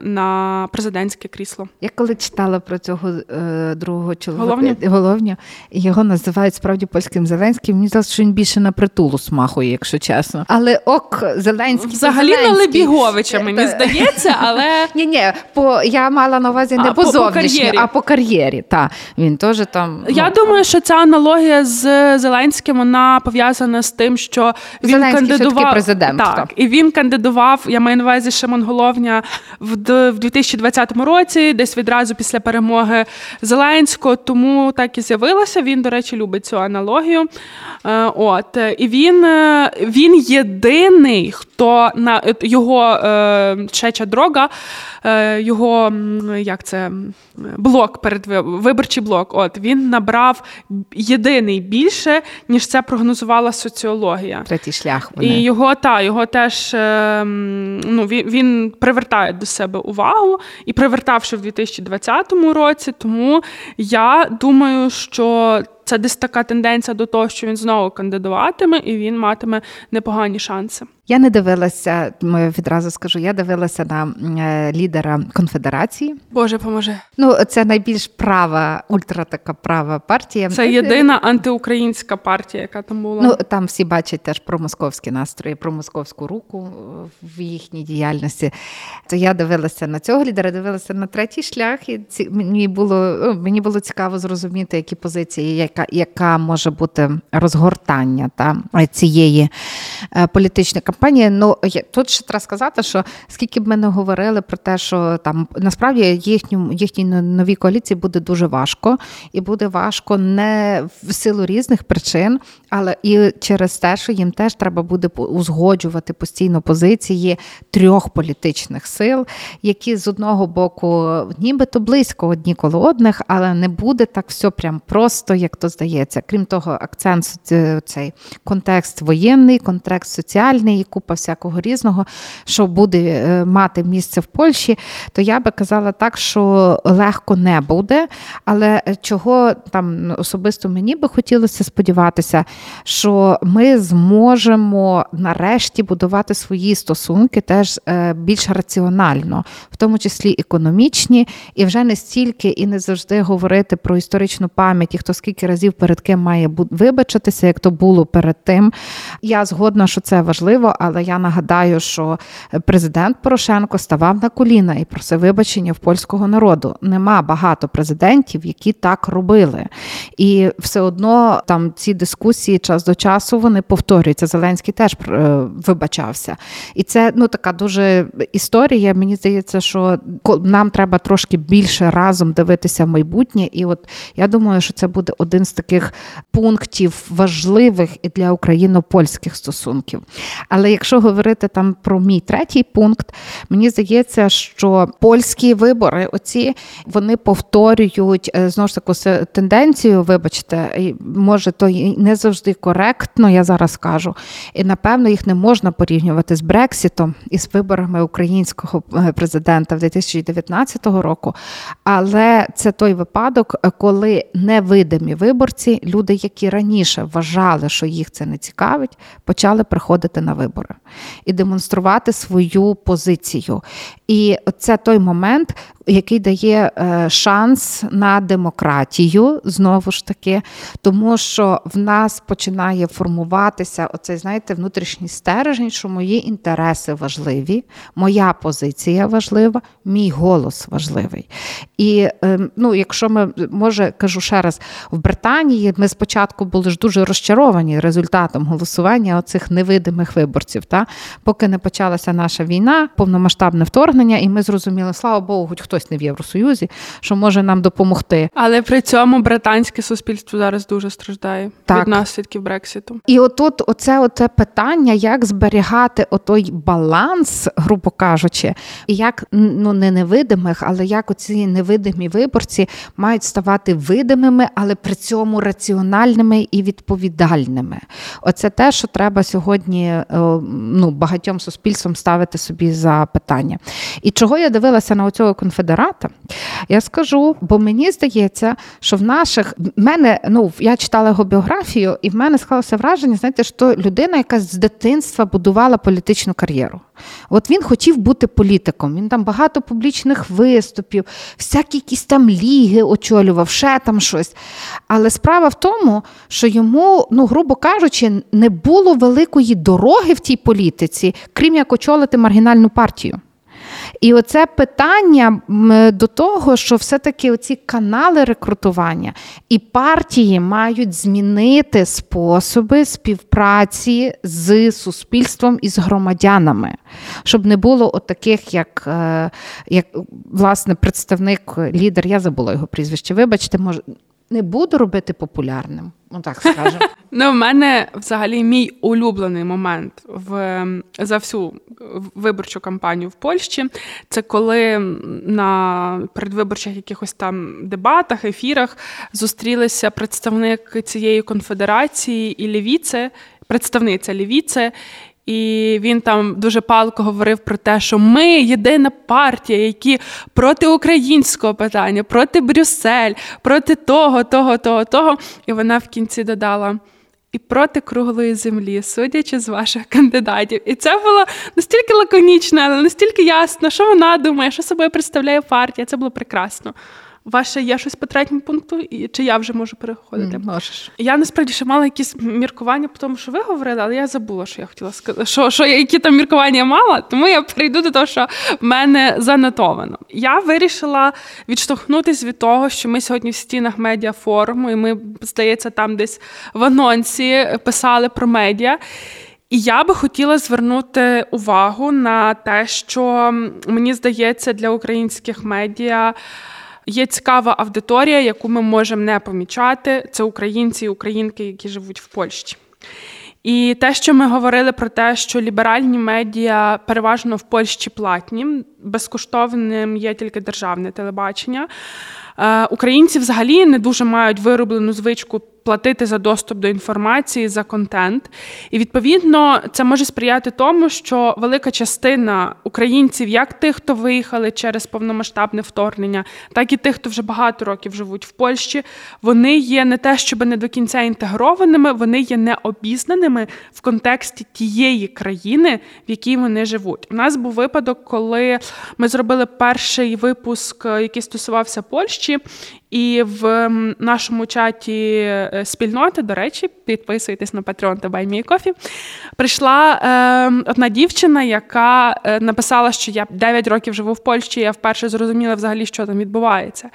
на президентське крісло. Я коли читала про цього е, другого чоловіка Головня? Головня, його називають справді польським Зеленським. Мені здалося, що він більше на притулу смахує, якщо чесно. Але ок, Зеленський взагалі на Лебіговича, мені здається, але ні, ні, по я мала на увазі не а, по, зовнішньо, а по кар'єрі. Та він теж там. Я ну. думаю, що ця аналогія з Зеленським вона пов'язана з тим, що він Зеленський кандидував президент. Так, і він кандидував. Я маю на увазі Шимон Головня в 2020 році, десь відразу після перемоги Зеленського. Тому так і з'явилося. Він, до речі, любить цю аналогію. Е, от і він е, він єдиний, хто на його е, чеча дрога, його як це блок перед виборчий блок. От він набрав єдиний більше, ніж це прогнозувала соціологія. Третій шлях. Вони. І його та його теж ну, він, він привертає до себе увагу і привертавши в 2020 році. Тому я думаю, що це десь така тенденція до того, що він знову кандидуватиме і він матиме непогані шанси. Я не дивилася, відразу скажу, я дивилася на е, лідера конфедерації. Боже поможе. Ну, це найбільш права, ультра така права партія. Це єдина антиукраїнська партія, яка там була. Ну там всі бачать теж про московські настрої, про московську руку в їхній діяльності. То я дивилася на цього лідера, дивилася на третій шлях, і ці мені було мені було цікаво зрозуміти, які позиції, яка яка може бути розгортання та цієї е, політичної кампанії. Ну тут ще треба сказати, що скільки б ми не говорили про те, що там насправді їхню їхній новій коаліції буде дуже важко, і буде важко не в силу різних причин, але і через те, що їм теж треба буде узгоджувати постійно позиції трьох політичних сил, які з одного боку нібито близько одні коло одних, але не буде так все прям просто, як то здається. Крім того, акцент цей контекст воєнний, контекст соціальний і купа всякого різного, що буде е, мати місце в Польщі, то я би казала так, що легко не буде. Але чого там особисто мені би хотілося сподіватися, що ми зможемо нарешті будувати свої стосунки теж е, більш раціонально, в тому числі економічні, і вже не стільки і не завжди говорити про історичну пам'ять, і хто скільки разів перед ким має вибачитися, як то було перед тим. Я згодна, що це важливо, але я нагадаю, що президент Порошенко ставав на коліна і просив вибачення в польського народу. Нема багато президентів, які так робили. І все одно там ці дискусії час до часу вони повторюються. Зеленський теж е, вибачався. І це ну така дуже історія. Мені здається, що нам треба трошки більше разом дивитися в майбутнє. І от я думаю, що це буде один з таких пунктів важливих і для україно-польських стосунків. Але якщо говорити там про мій третій пункт, мені здається, що польські вибори, оці вони повторюють е, знову ж таку тенденцію, вибачте, може, то і не завжди коректно, я зараз кажу. І напевно їх не можна порівнювати з Брексітом і з виборами українського е, президента в 2019 року. Але це той випадок, коли невидимі виборці, люди, які раніше вважали, що їх це не цікавить, почали приходити на вибори і демонструвати свою позицію. І це той момент, який дає е, шанс на демократію, знову ж таки, тому що в нас починає формуватися оцей, знаєте, внутрішній стержень, що мої інтереси важливі, моя позиція важлива, мій голос важливий. І ем, ну, якщо ми може кажу ще раз, в Британії ми спочатку були ж дуже розчаровані результатом голосування оцих невидимих виборців, та поки не почалася наша війна, повномасштабне вторгнення, і ми зрозуміли, слава Богу, хоч хтось не в Євросоюзі, що може нам допомогти. Але при цьому британське суспільство зараз дуже страждає так. від наслідків Брекситу. І отут, оце оце питання, як зберігати отой баланс, грубо кажучи, і як ну не невидимих, але як оці невидимі виборці мають ставати видимими, але при цьому раціональними і відповідальними. Оце те, що треба сьогодні е, ну, багатьом суспільством ставити собі за питання. І чого я дивилася на оцього конфедерата? Я скажу, бо мені здається, що в наших в мене ну я читала його біографію, і в мене склалося враження, знаєте, що людина, яка з дитинства будувала політичну кар'єру. От він хотів бути політиком. Він там багато публічних виступів, всякі якісь там ліги очолював, ще там щось. Але справа в тому, що йому, ну, грубо кажучи, не було великої дороги в тій політиці, крім як очолити маргінальну партію. І оце питання до того, що все-таки оці канали рекрутування і партії мають змінити способи співпраці з суспільством і з громадянами, щоб не було от таких, як е, як власне представник, лідер, я забула його прізвище. Вибачте, може не буду робити популярним. Ну так скажемо. Ну, в мене взагалі мій улюблений момент в за всю виборчу кампанію в Польщі. Це коли на передвиборчих якихось там дебатах, ефірах зустрілися представник цієї конфедерації і лівіце, представниця лівіце, і він там дуже палко говорив про те, що ми єдина партія, які проти українського питання, проти Брюссель, проти того, того, того, того. І вона в кінці додала. І проти круглої землі, судячи з ваших кандидатів. І це було настільки лаконічно, але настільки ясно, що вона думає, що собою представляє партія. Це було прекрасно. Ваше є щось по третьому пункту, чи я вже можу переходити? Можеш. Я насправді ще мала якісь міркування по тому, що ви говорили, але я забула, що я хотіла сказати, що що я які там міркування мала, тому я перейду до того, що в мене занотовано. Я вирішила відштовхнутися від того, що ми сьогодні в стінах медіафоруму, і ми, здається, там десь в анонсі писали про медіа. І я би хотіла звернути увагу на те, що мені здається, для українських медіа. Є цікава аудиторія, яку ми можемо не помічати. Це українці і українки, які живуть в Польщі. І те, що ми говорили про те, що ліберальні медіа переважно в Польщі платні, безкоштовним є тільки державне телебачення. Е, українці взагалі не дуже мають вироблену звичку платити за доступ до інформації, за контент. І відповідно це може сприяти тому, що велика частина українців, як тих, хто виїхали через повномасштабне вторгнення, так і тих, хто вже багато років живуть в Польщі, вони є не те, щоб не до кінця інтегрованими, вони є необізнаними в контексті тієї країни, в якій вони живуть. У нас був випадок, коли ми зробили перший випуск, який стосувався Польщі, і в нашому чаті е, спільноти, до речі, підписуйтесь на Patreon та BuyMeCoffee, Прийшла е, одна дівчина, яка е, написала, що я 9 років живу в Польщі, я вперше зрозуміла взагалі, що там відбувається.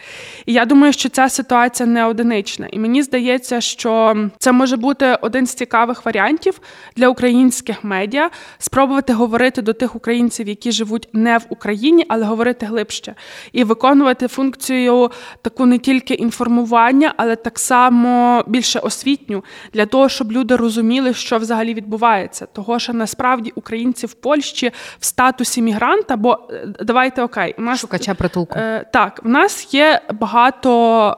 І я думаю, що ця ситуація не одинична. І мені здається, що це може бути один з цікавих варіантів для українських медіа спробувати говорити до тих українців, які живуть не в Україні, але говорити глибше і виконувати функцію таку не тільки інформування, але так само більше освітню для того, щоб люди розуміли, що взагалі відбувається. Того, що насправді українці в Польщі в статусі мігранта, бо е, давайте окей, у нас шукача притулку. Е, так, в нас є багато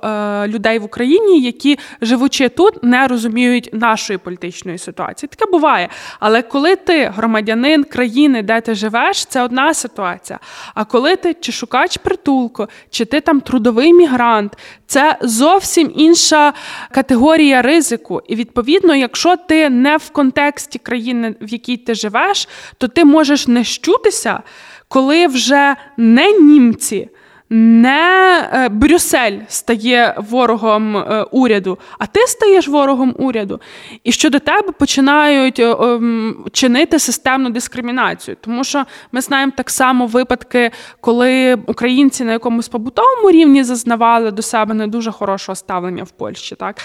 е, людей в Україні, які живучи тут, не розуміють нашої політичної ситуації. Таке буває. Але коли ти громадянин країни, де ти живеш, це одна ситуація. А коли ти чи шукач притулку, чи ти там трудовий мігрант, це зовсім інша категорія ризику. І відповідно, якщо ти не в контексті країни, в якій ти живеш, то ти можеш не щутися, коли вже не німці не е, Брюссель стає ворогом е, уряду, а ти стаєш ворогом уряду. І щодо тебе починають е, ем, чинити системну дискримінацію. Тому що ми знаємо так само випадки, коли українці на якомусь побутовому рівні зазнавали до себе не дуже хорошого ставлення в Польщі. так.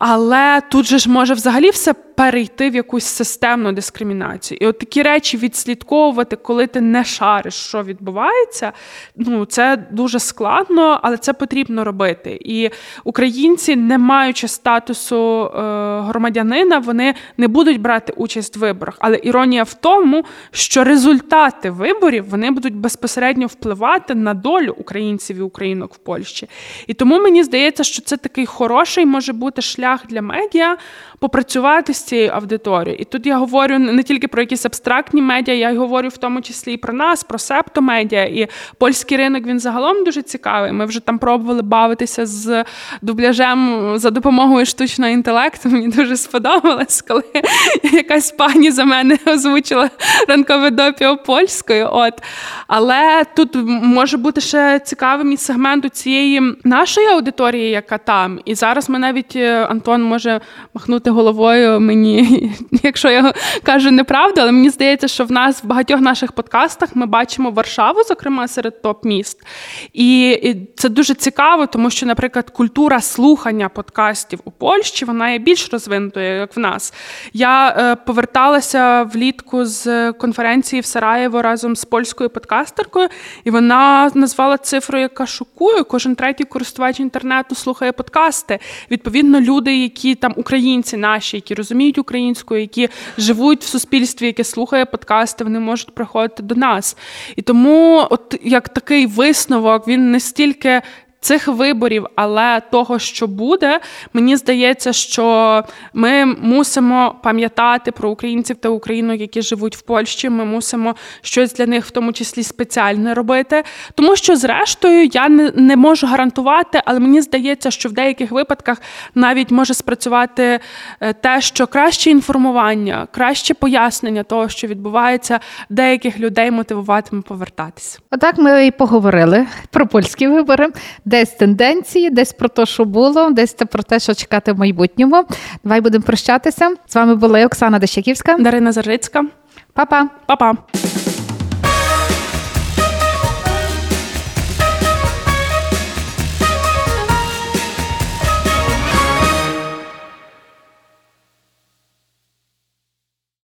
Але тут же ж може взагалі все перейти в якусь системну дискримінацію. І от такі речі відслідковувати, коли ти не шариш, що відбувається, ну це дуже складно, але це потрібно робити. І українці, не маючи статусу е, громадянина, вони не будуть брати участь в виборах. Але іронія в тому, що результати виборів вони будуть безпосередньо впливати на долю українців і українок в Польщі. І тому мені здається, що це такий хороший може бути шлях для медіа попрацювати з цією аудиторією. І тут я говорю не тільки про якісь абстрактні медіа, я й говорю в тому числі і про нас, про септомедіа. І польський ринок він загалом дуже цікавий. Ми вже там пробували бавитися з дубляжем за допомогою штучного інтелекту. Мені дуже сподобалось, коли якась пані за мене озвучила ранкове допіо польською. От. Але тут може бути ще цікавим і сегменту цієї нашої аудиторії, яка там. І зараз ми навіть е, Антон може махнути головою мені, якщо я кажу неправду, але мені здається, що в нас в багатьох наших подкастах ми бачимо Варшаву, зокрема серед топ-міст. І це дуже цікаво, тому що, наприклад, культура слухання подкастів у Польщі вона є більш розвинутою, як в нас. Я е, поверталася влітку з конференції в Сараєво разом з польською подкастеркою, і вона назвала цифру, яка шокує. Кожен третій користувач інтернету слухає подкасти. Відповідно, люди, які там українці наші, які розуміють українську, які живуть в суспільстві, яке слухає подкасти, вони можуть приходити до нас. І тому, от як такий висновок, він не стільки цих виборів, але того, що буде, мені здається, що ми мусимо пам'ятати про українців та Україну, які живуть в Польщі. Ми мусимо щось для них, в тому числі спеціальне робити. Тому що, зрештою, я не, не можу гарантувати, але мені здається, що в деяких випадках навіть може спрацювати е, те, що краще інформування, краще пояснення того, що відбувається, деяких людей мотивуватиме повертатися. Отак ми і поговорили про польські вибори. Десь тенденції, десь про те, що було, десь про те, що чекати в майбутньому. Давай будемо прощатися. З вами була Оксана Дещаківська, Дарина Зарицька. Па-па. Па-па.